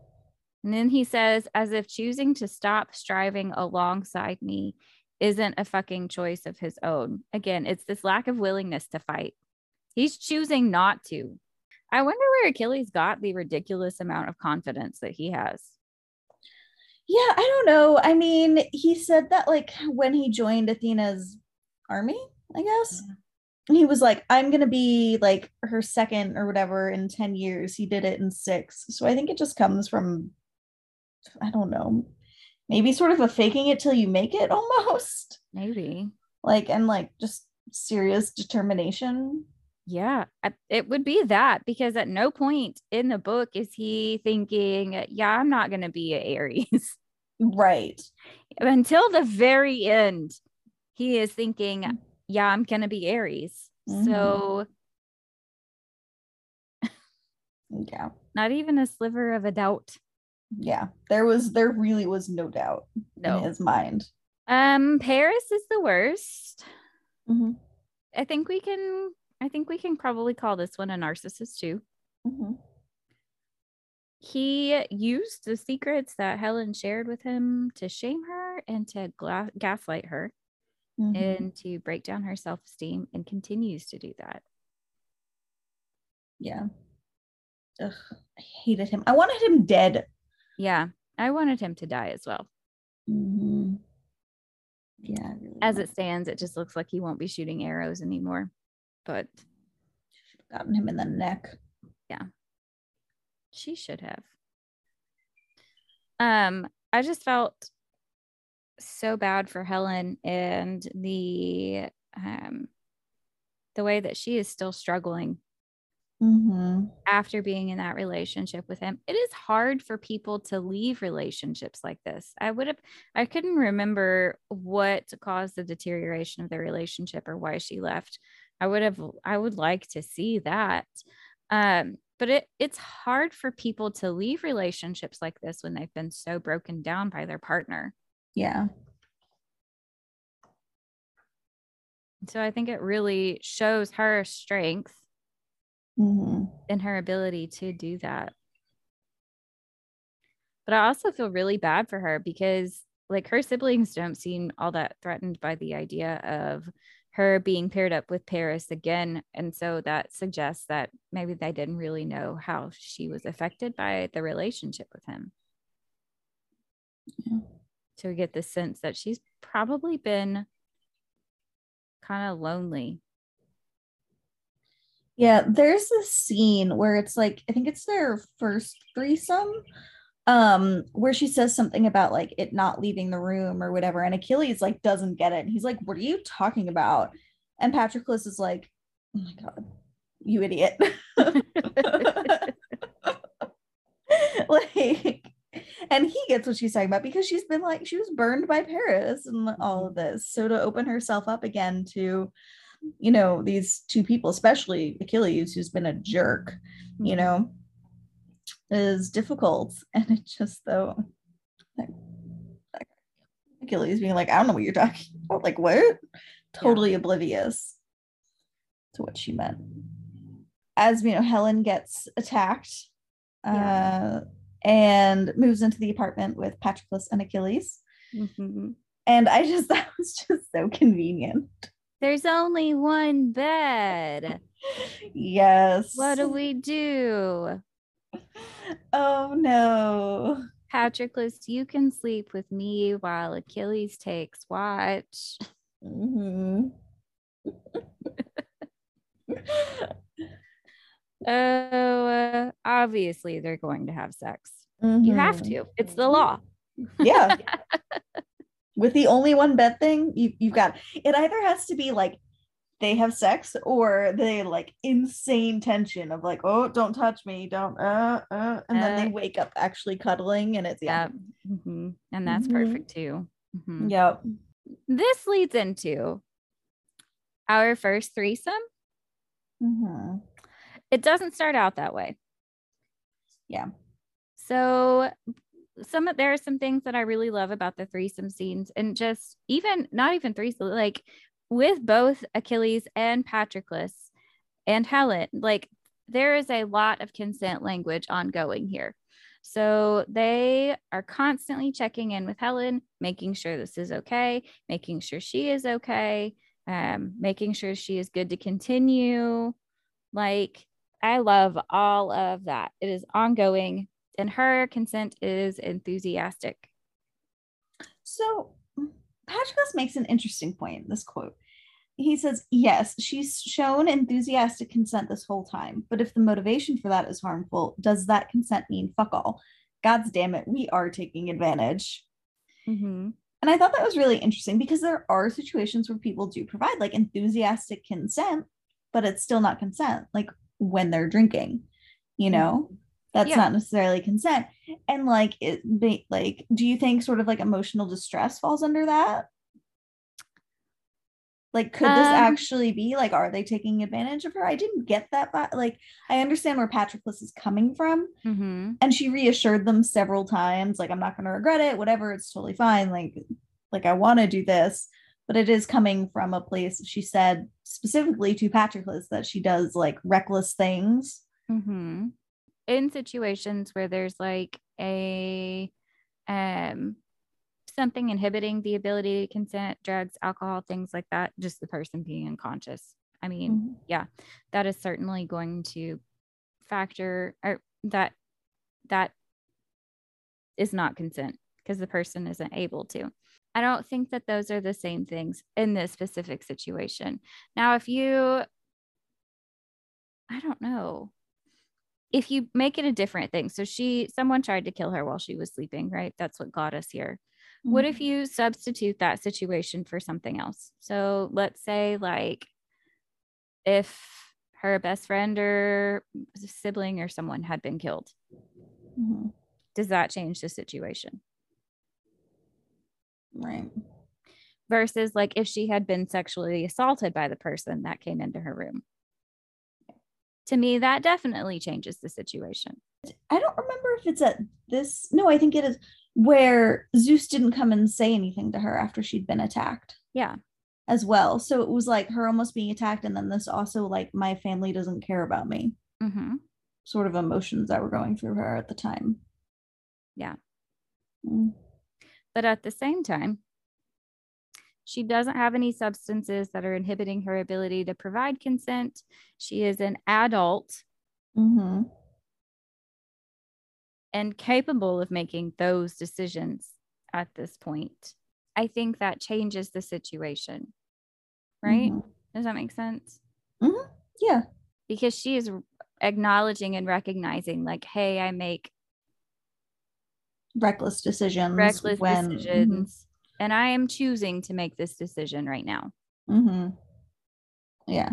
And then he says, as if choosing to stop striving alongside me isn't a fucking choice of his own. Again, it's this lack of willingness to fight. He's choosing not to. I wonder where Achilles got the ridiculous amount of confidence that he has. Yeah, I don't know. I mean, he said that like when he joined Athena's army, I guess. Mm-hmm. He was like, I'm gonna be like her second or whatever in 10 years. He did it in six. So I think it just comes from I don't know, maybe sort of a faking it till you make it almost. Maybe. Like and like just serious determination. Yeah, it would be that because at no point in the book is he thinking, yeah, I'm not going to be a Ares. Right. Until the very end, he is thinking, yeah, I'm going to be Ares. Mhm. So, Yeah. not even a sliver of a doubt. Yeah. There was there really was no doubt No. in his mind. Um, Paris is the worst. Mhm. I think we can I think we can probably call this one a narcissist too. Mhm. He used the secrets that Helen shared with him to shame her and to gla- gaslight her Mhm. and to break down her self-esteem and continues to do that. Yeah. Ugh, I hated him. I wanted him dead. Yeah, I wanted him to die as well. Mhm. Yeah. Really As it stands, it just looks like he won't be shooting arrows anymore. But gotten him in the neck. Yeah. She should have. Um, I just felt so bad for Helen and the um the way that she is still struggling Mm-hmm. after being in that relationship with him. It is hard for people to leave relationships like this. I would have, I couldn't remember what caused the deterioration of their relationship or why she left. I would have, I would like to see that. Um, but it it's hard for people to leave relationships like this when they've been so broken down by their partner. Yeah. So I think it really shows her strength Mm-hmm. in her ability to do that. But I also feel really bad for her because like her siblings don't seem all that threatened by the idea of her being paired up with Paris again. And so that suggests that maybe they didn't really know how she was affected by the relationship with him. Yeah. So we get the sense that she's probably been kind of lonely. Yeah, there's this scene where it's like I think it's their first threesome, um, where she says something about like it not leaving the room or whatever, and Achilles like doesn't get it. And he's like, "What are you talking about?" And Patroclus is like, "Oh my god, you idiot!" like, and he gets what she's talking about because she's been like she was burned by Paris and all of this. So to open herself up again to you know these two people especially achilles who's been a jerk you know is difficult. And it just though like, like, achilles being like i don't know what you're talking about. Like what? Totally oblivious to what she meant. As you know helen gets attacked Yeah. uh and moves into the apartment with patroclus and achilles. Mhm. and i just that was just so convenient There's only one bed. yes What do we do? Oh no. Patroclus, you can sleep with me while Achilles takes watch. Mhm. Oh, uh, obviously they're going to have sex. You have Mhm. to. It's the law. Yeah. With the only one bed thing, you you've got it either has to be like they have sex or they like insane tension of like, oh, don't touch me, don't uh uh and then they Uh. wake up actually cuddling and it's yeah. Mhm. And that's Mhm. perfect too. Mhm. Yep. This leads into our first threesome. Mhm. It doesn't start out that way. Yeah. So some of there are some things that I really love about the threesome scenes and just even not even threesome, like with both Achilles and Patroclus and Helen, like there is a lot of consent language ongoing here. So they are constantly checking in with Helen, making sure this is okay, making sure she is okay, um, making sure she is good to continue. Like I love all of that. It is ongoing, and her consent is enthusiastic. So Patroclus makes an interesting point in this quote. He says, Yes, she's shown enthusiastic consent this whole time, but if the motivation for that is harmful, does that consent mean fuck all? God's damn it, we are taking advantage. Mm-hmm. And I thought that was really interesting because there are situations where people do provide like enthusiastic consent, but it's still not consent, like when they're drinking, you know? That's Yeah. not necessarily consent. And like it be- like, do you think sort of like emotional distress falls under that? Like, could this Um, actually be like, are they taking advantage of her? I didn't get that, but like, I understand where Patroclus is coming from Mm-hmm. and she reassured them several times like i'm not going to regret it whatever it's totally fine like like i want to do this but it is coming from a place she said specifically to patroclus that she does like reckless things Mm-hmm. In situations where there's like a um something inhibiting the ability to consent, drugs, alcohol, things like that, just the person being unconscious. I mean, Mhm. that is certainly going to factor or that that is not consent because the person isn't able to. I don't think that those are the same things in this specific situation. Now, if you, I don't know, if you make it a different thing. So she, someone tried to kill her while she was sleeping, right? That's what got us here. Mm-hmm. What if mm-hmm. you substitute that situation for something else? So let's say, like, if her best friend or sibling or someone had been killed, mm-hmm. does that change the situation? Right. Versus like if she had been sexually assaulted by the person that came into her room. To me, that definitely changes the situation. I don't remember if it's at this. No, I think it is where Zeus didn't come and say anything to her after she'd been attacked. Yeah. As well. So it was like her almost being attacked, and then this also like my family doesn't care about me. Mm-hmm. Sort of emotions that were going through her at the time. Yeah. Mm. But at the same time, she doesn't have any substances that are inhibiting her ability to provide consent. She is an adult mm-hmm. and capable of making those decisions at this point. I think that changes the situation. Right? Mm-hmm. Does that make sense? Mm-hmm. Yeah. Because she is acknowledging and recognizing, like, hey, I make reckless decisions. Reckless when, decisions. And I am choosing to make this decision right now. Mm-hmm. Yeah.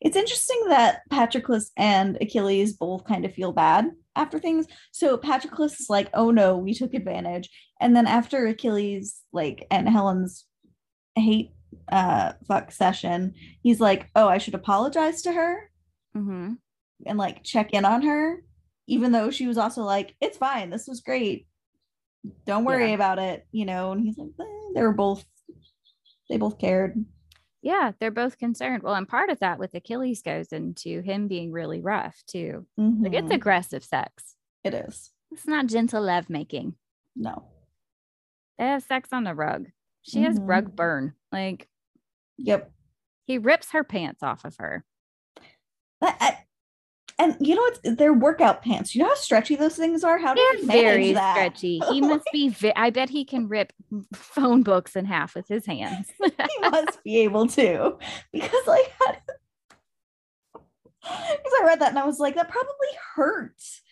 It's interesting that Patroclus and Achilles both kind of feel bad after things. So Patroclus is like, oh no, we took advantage. And then after Achilles, like, and Helen's hate uh fuck session, he's like, oh, I should apologize to her mm-hmm. and like check in on her even though she was also like, it's fine. This was great. Don't worry yeah. about it. You know, and he's like, eh, they were both, they both cared. Yeah, they're both concerned. Well, and part of that with Achilles goes into him being really rough too. Mm-hmm. Like it's mm-hmm. aggressive sex. It is. It's not gentle love making. No. They have sex on the rug. She mm-hmm. has rug burn. Like, yep. He rips her pants off of her. I, and you know what? They're workout pants. You know how stretchy those things are. How do you manage very that? stretchy. He must be. Vi- I bet he can rip phone books in half with his hands. he must be able to, because like, because I read that and I was like, that probably hurts.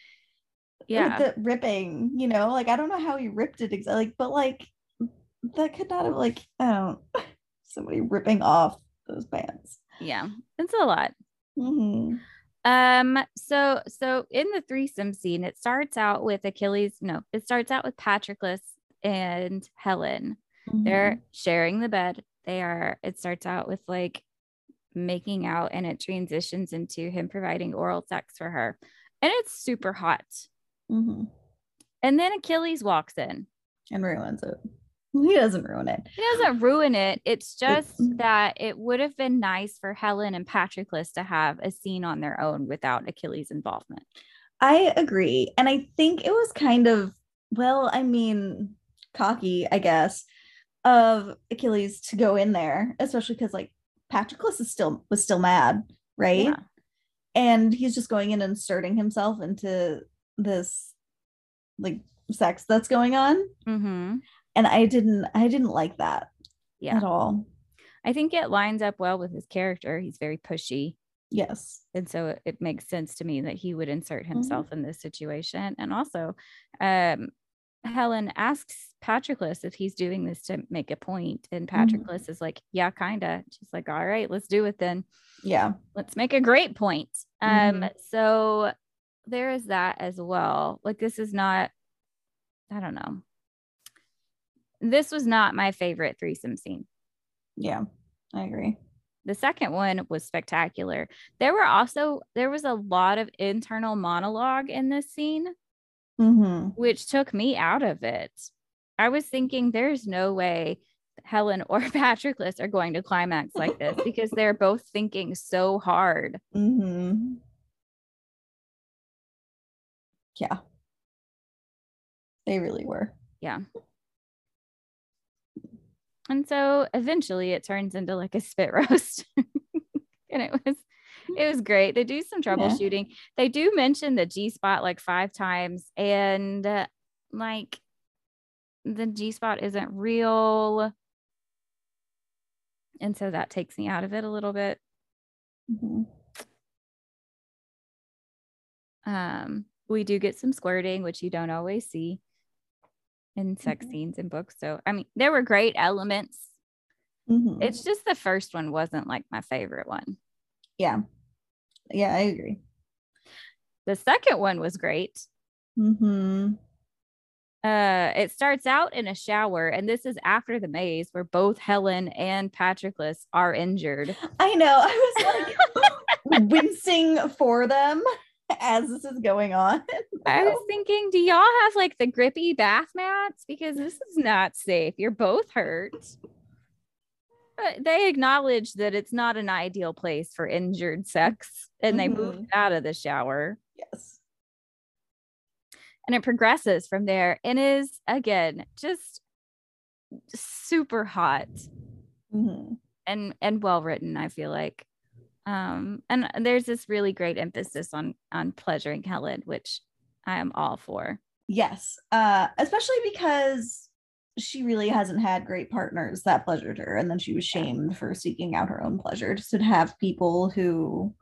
Yeah, the ripping. You know, like I don't know how he ripped it exactly, like, but like that could not have like I don't somebody ripping off those pants. Yeah, it's a lot. Mm-hmm. Um, so so in the threesome scene, it starts out with Achilles. No, it starts out with Patroclus and Helen. Mm-hmm. They're sharing the bed. They are, it starts out with like making out and it transitions into him providing oral sex for her. And it's super hot. Mm-hmm. And then Achilles walks in and ruins it. He doesn't ruin it. He doesn't ruin it. It's just that it would have been nice for Helen and Patroclus to have a scene on their own without Achilles' involvement. I agree. And I think it was kind of, well, I mean, cocky, I guess, of Achilles to go in there, especially because like Patroclus is still was still mad, right? Yeah. And he's just going in and inserting himself into this like sex that's going on. Mm-hmm and i didn't i didn't like that yeah. at all i think it lines up well with his character he's very pushy yes and so it, it makes sense to me that he would insert mm-hmm. himself mm-hmm. in this situation and also um, helen asks patroclus if he's doing this to make a point and mm-hmm. patroclus mm-hmm. is like yeah kinda she's like all right let's do it then yeah let's make a great point um mm-hmm. so there is that as well like this is not i don't know this was not my favorite threesome scene. Yeah, I agree. The second one was spectacular. There were also there was a lot of internal monologue in this scene, mm-hmm. which took me out of it. I was thinking there's no way Helen or Patroclus are going to climax like this because they're both thinking so hard. Mm-hmm. Yeah. They really were. Yeah. And so eventually it turns into like a spit roast. and it was it was great. They do some troubleshooting. Yeah. They do mention the G spot like five times, and uh, like the G spot isn't real. And so that takes me out of it a little bit. Mm-hmm. Um, we do get some squirting, which you don't always see in sex mm-hmm. scenes in books. So, I mean, there were great elements. Mm-hmm. It's just the first one wasn't like my favorite one. Yeah. Yeah, I agree. The second one was great. Mm-hmm. Uh, it starts out in a shower, and this is after the maze where both Helen and Patroclus are injured. I know. I was like wincing for them as this is going on. I was thinking, do y'all have like the grippy bath mats? Because this is not safe. You're both hurt. But they acknowledge that it's not an ideal place for injured sex and mm-hmm. they move out of the shower. Yes. And it progresses from there and is again just super hot mm-hmm. and and well written, I feel like um and there's this really great emphasis on on pleasuring helen which i am all for. Yes uh especially because she really hasn't had great partners that pleasured her and then she was shamed for seeking out her own pleasure just to have people who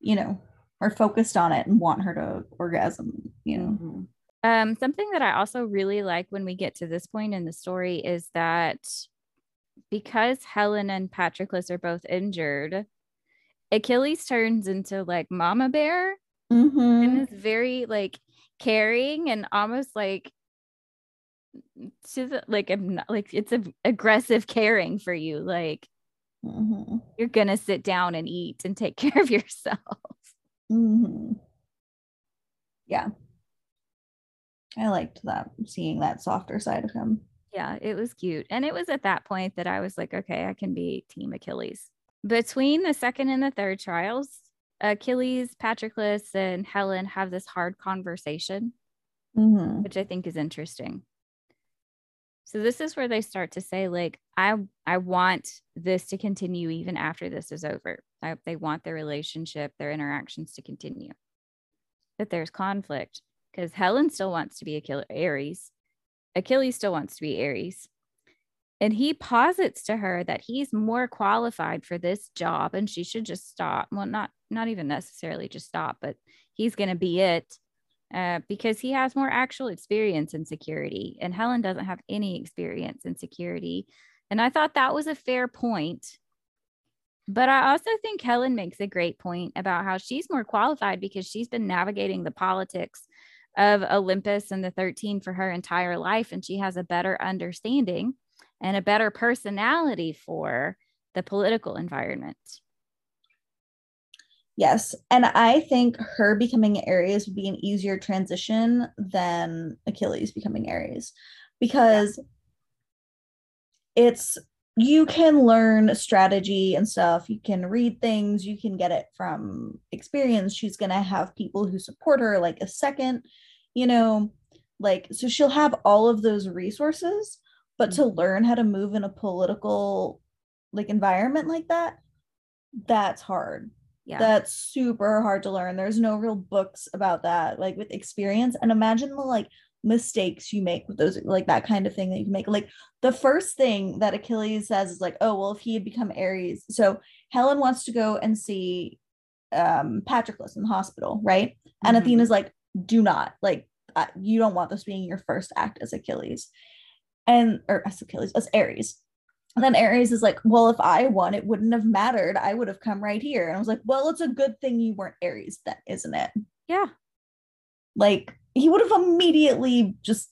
you know are focused on it and want her to orgasm you know? Mm-hmm. um something that i also really like when we get to this point in the story is that because helen and patroclus are both injured Achilles turns into like mama bear mm-hmm. and is very like caring and almost like to the like I'm not, like it's a aggressive caring for you like mm-hmm. you're gonna sit down and eat and take care of yourself mm-hmm. yeah I liked that seeing that softer side of him yeah it was cute and it was at that point that I was like okay I can be team Achilles between the second and the third trials, Achilles, Patroclus, and Helen have this hard conversation, mm-hmm. which I think is interesting. So this is where they start to say, like, I I want this to continue even after this is over. I, they want their relationship, their interactions to continue. But there's conflict because Helen still wants to be Achilles, Ares. Achilles still wants to be Ares. And he posits to her that he's more qualified for this job and she should just stop. Well, not not even necessarily just stop, but he's going to be it uh, because he has more actual experience in security. And Helen doesn't have any experience in security. And I thought that was a fair point. But I also think Helen makes a great point about how she's more qualified because she's been navigating the politics of Olympus and the 13 for her entire life. And she has a better understanding and a better personality for the political environment. Yes. And I think her becoming Ares would be an easier transition than Achilles becoming Ares because yeah. it's you can learn strategy and stuff. You can read things, you can get it from experience. She's going to have people who support her, like a second, you know, like, so she'll have all of those resources but to mm-hmm. learn how to move in a political like environment like that that's hard. Yeah. That's super hard to learn. There's no real books about that like with experience and imagine the like mistakes you make with those like that kind of thing that you can make. Like the first thing that achilles says is like oh well if he had become ares so helen wants to go and see um patroclus in the hospital right? Mm-hmm. and athena's like do not like you don't want this being your first act as achilles and or as Achilles as Ares. And then Ares is like, well, if I won, it wouldn't have mattered. I would have come right here. And I was like, well, it's a good thing you weren't Ares, then, isn't it? Yeah. Like he would have immediately just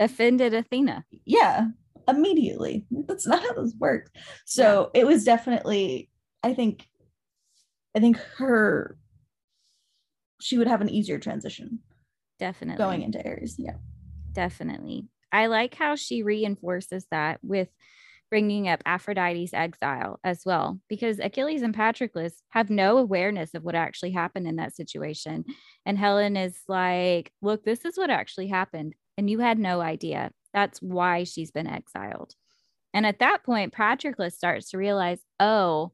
offended Athena. Yeah, immediately. That's not how this works. So yeah. it was definitely, I think, I think her, she would have an easier transition. Definitely. Going into Ares. Yeah. Definitely. I like how she reinforces that with bringing up Aphrodite's exile as well, because Achilles and Patroclus have no awareness of what actually happened in that situation. And Helen is like, Look, this is what actually happened. And you had no idea. That's why she's been exiled. And at that point, Patroclus starts to realize, Oh,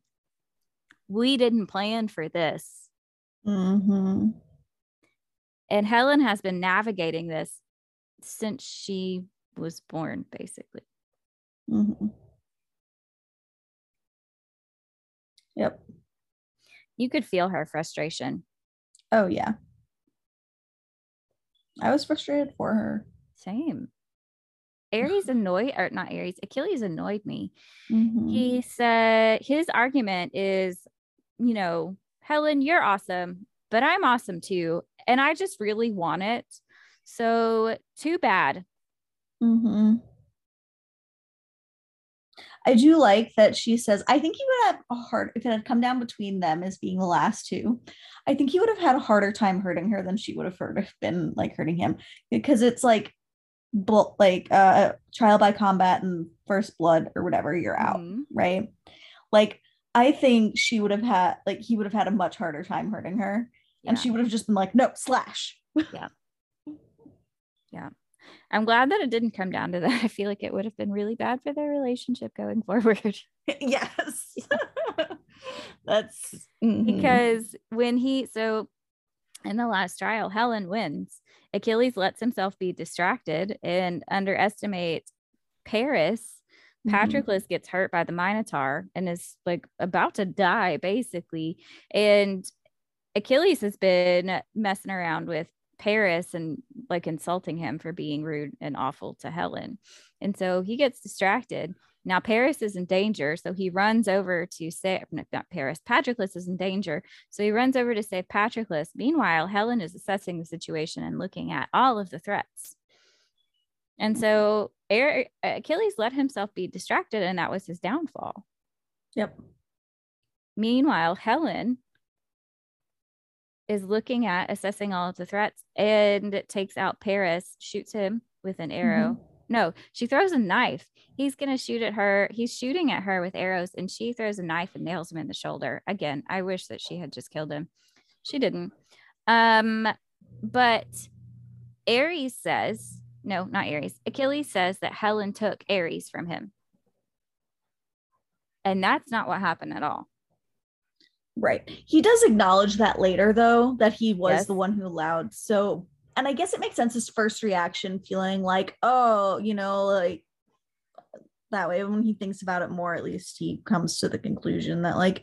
we didn't plan for this. Mm-hmm. And Helen has been navigating this since she was born, basically. Mm-hmm. Yep. You could feel her frustration. Oh yeah. I was frustrated for her. Same. Ares annoyed, or not Ares, Achilles annoyed me. Mhm. He said his argument is, you know, Helen, you're awesome, but I'm awesome too. And I just really want it. So too bad. Mhm. I do like that she says, I think he would have a hard if it had come down between them as being the last two. I think he would have had a harder time hurting her than she would have heard, been like hurting him because it's like like uh trial by combat and first blood or whatever you're out, Mhm. right? Like I think she would have had like he would have had a much harder time hurting her and she would have just been like, no, slash. Yeah i'm glad that it didn't come down to that. I feel like it would have been really bad for their relationship going forward. yes. That's mhm. because when he so in the last trial helen wins achilles lets himself be distracted and underestimates paris Mhm. patroclus gets hurt by the minotaur and is like about to die basically and achilles has been messing around with paris and like insulting him for being rude and awful to helen and so he gets distracted now Paris is in danger, so he runs over to save no, not Paris. Patroclus is in danger, so he runs over to save Patroclus. Meanwhile, Helen is assessing the situation and looking at all of the threats. And so Achilles let himself be distracted, and that was his downfall. Yep. Meanwhile, Helen is looking at assessing all of the threats and takes out Paris, shoots him with an arrow. No, she throws a knife. He's going to shoot at her. He's shooting at her with arrows, and she throws a knife and nails him in the shoulder. Again, I wish that she had just killed him. She didn't. Um, but Ares says, no, not Ares. Achilles says that Helen took Ares from him. And that's not what happened at all. Right. He does acknowledge that later, though, that he was Yes. the one who allowed. So, and I guess it makes sense his first reaction feeling like, oh, you know, like that way when he thinks about it more, at least he comes to the conclusion that, like,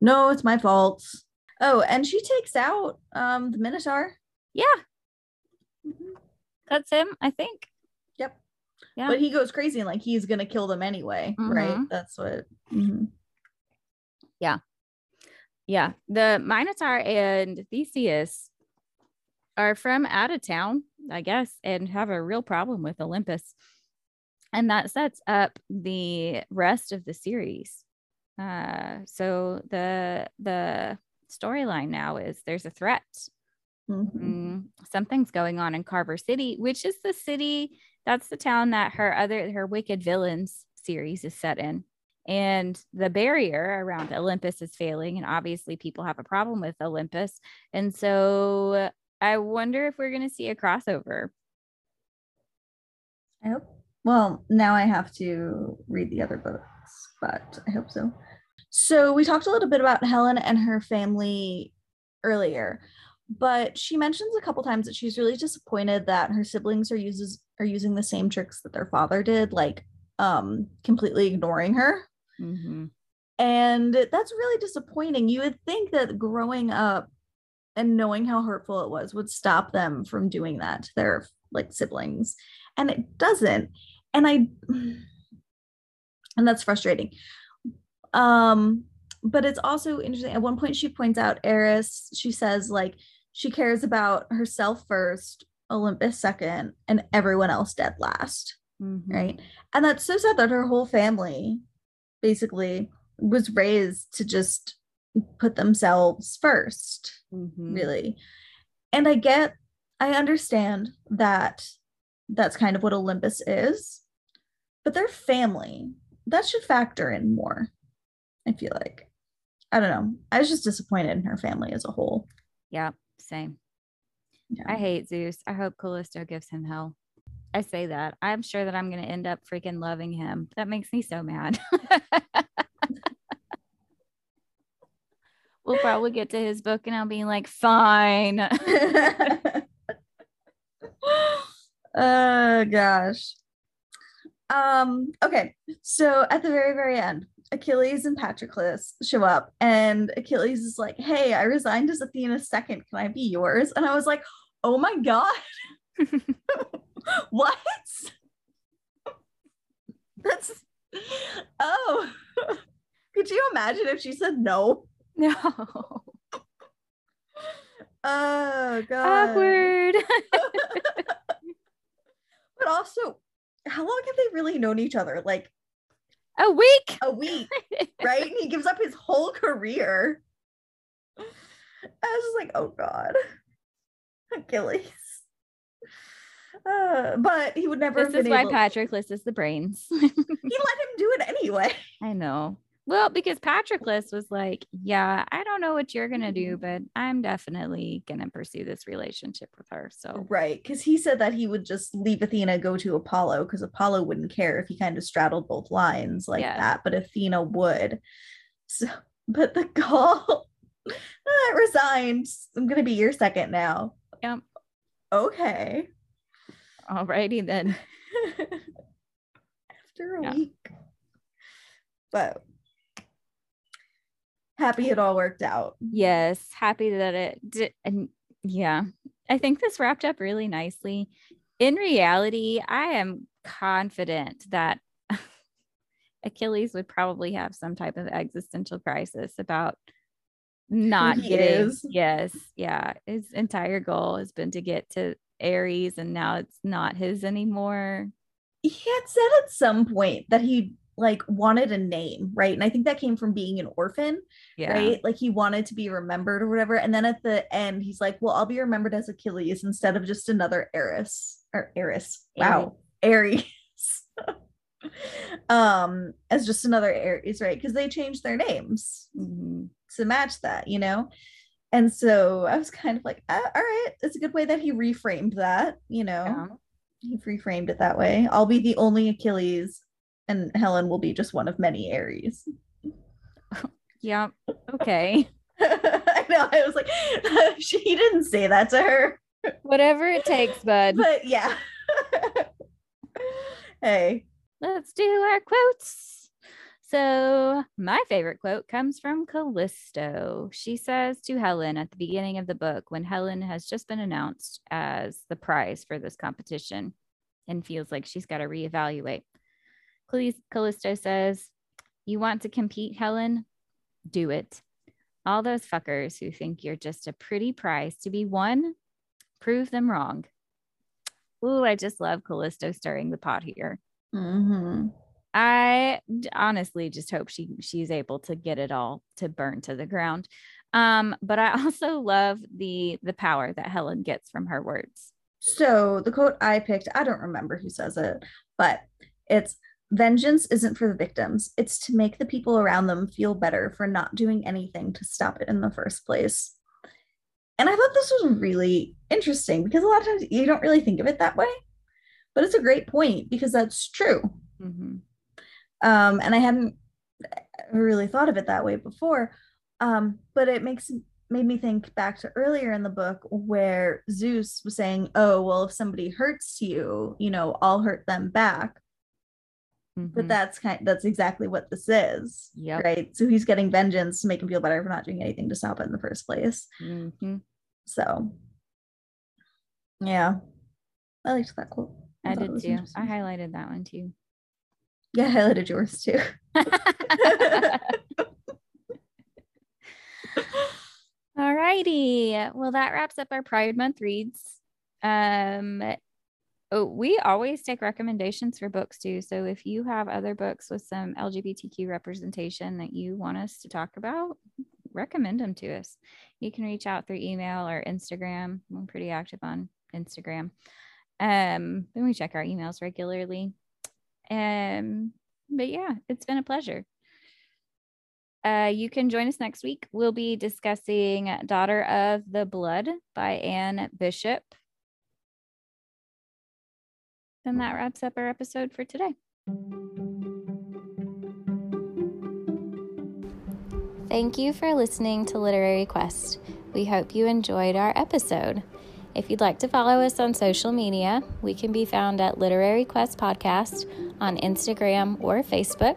no, it's my fault. Oh, and she takes out um the Minotaur. Yeah, that's him, I think. Yep. Yeah. But he goes crazy and like he's gonna kill them anyway, right? Mhm. That's what. mhm. Yeah, the Minotaur and Theseus are from out of town, I guess, and have a real problem with Olympus. And that sets up the rest of the series. Uh, so the the storyline now is there's a threat. Mhm. Mm, something's going on in Carver City, which is the city that's the town that her other her Wicked Villains series is set in. And the barrier around Olympus is failing, and obviously people have a problem with Olympus. And so I wonder if we're going to see a crossover. I hope. Well, now I have to read the other books, but I hope so. So we talked a little bit about Helen and her family earlier, but she mentions a couple times that she's really disappointed that her siblings are uses are using the same tricks that their father did, like um completely ignoring her. Mhm. And that's really disappointing. You would think that growing up and knowing how hurtful it was would stop them from doing that to their like siblings. And it doesn't. And I and that's frustrating. Um but it's also interesting. At one point she points out Eris, she says like she cares about herself first, Olympus second, and everyone else dead last Mhm. right? And that's so sad that her whole family basically was raised to just put themselves first, Mhm. really. And I get, I understand that that's kind of what Olympus is, but their family, that should factor in more, I feel like. I don't know. I was just disappointed in her family as a whole. Yeah, same. Yeah. I hate Zeus. I hope Callisto gives him hell. I say that. I'm sure that I'm going to end up freaking loving him. That makes me so mad. we'll probably get to his book and I'll be like, fine. oh gosh. Um, okay, so at the very, very end, Achilles and Patroclus show up, and Achilles is like, Hey, I resigned as Athena's second. Can I be yours? And I was like, Oh my god. what? That's oh. Could you imagine if she said no? No. Oh god. Awkward. but also, how long have they really known each other? Like A week. a week, right? And he gives up his whole career. I was just like, oh god. Achilles. Uh, but he would never This is why able- Patroclus is the brains. he let him do it anyway. I know. Well, because Patrick Patroclus was like, Yeah, I don't know what you're going to do, but I'm definitely going to pursue this relationship with her. So, Right, because he said that he would just leave Athena, go to Apollo, because Apollo wouldn't care if he kind of straddled both lines like that, but Athena would. So, but the call, I resigned. I'm gonna be your second now. Yep. Okay. Alrighty then. After a Yeah. week, but happy it all worked out. Yes, happy that it did. And yeah, I think this wrapped up really nicely. In reality, I am confident that Achilles would probably have some type of existential crisis about not he getting. is. Yes, yeah. His entire goal has been to get to Ares, and now it's not his anymore. he had said at some point that he like wanted a name, right? And I think that came from being an orphan, Yeah. right? Like he wanted to be remembered or whatever. And then at the end, he's like, "Well, I'll be remembered as Achilles instead of just another Eris or Eris." Wow, Ares. um, as just another Ares, right? Because they changed their names Mhm. to match that, you know. And so I was kind of like, ah, all right, it's a good way that he reframed that, you know Yeah. he reframed it that way. I'll be the only Achilles, and Helen will be just one of many Ares. Yeah. Okay. I know. I was like, she didn't say that to her, Whatever it takes, bud. but yeah. hey, Let's do our quotes. So, my favorite quote comes from Callisto. She says to Helen at the beginning of the book when Helen has just been announced as the prize for this competition and feels like she's got to reevaluate. Callis- Callisto says, You want to compete, Helen? Do it. All those fuckers who think you're just a pretty prize to be won, prove them wrong. Ooh, I just love Callisto stirring the pot here. mm-hmm. I honestly just hope she she's able to get it all to burn to the ground. Um, but I also love the the power that Helen gets from her words. so the quote I picked, I don't remember who says it, but it's vengeance isn't for the victims. It's to make the people around them feel better for not doing anything to stop it in the first place. And I thought this was really interesting because a lot of times you don't really think of it that way, but it's a great point because that's true. Mhm. Um, and I hadn't really thought of it that way before. Um, but it makes made me think back to earlier in the book where Zeus was saying, "Oh, well, if somebody hurts you, you know, I'll hurt them back." But Mhm. that's kind that's exactly what this is, Yep. right? So he's getting vengeance to make him feel better for not doing anything to stop it in the first place. Mhm. So, yeah, I liked that quote. I it did too. I highlighted that one too. Yeah, I highlighted yours too. All righty. Well, that wraps up our Pride Month reads. Um, oh, we always take recommendations for books too. So if you have other books with some LGBTQ representation that you want us to talk about, recommend them to us. You can reach out through email or Instagram. I'm pretty active on Instagram. Um, and we check our emails regularly. Um, but yeah, it's been a pleasure. Uh, you can join us next week. We'll be discussing Daughter of the Blood by Anne Bishop. And that wraps up our episode for today. Thank you for listening to Literary Quest. We hope you enjoyed our episode. If you'd like to follow us on social media, we can be found at Literary Quest Podcast on Instagram or Facebook.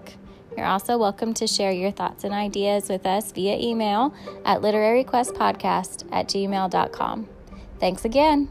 You're also welcome to share your thoughts and ideas with us via email at literaryquestpodcast at gmail.com. Thanks again.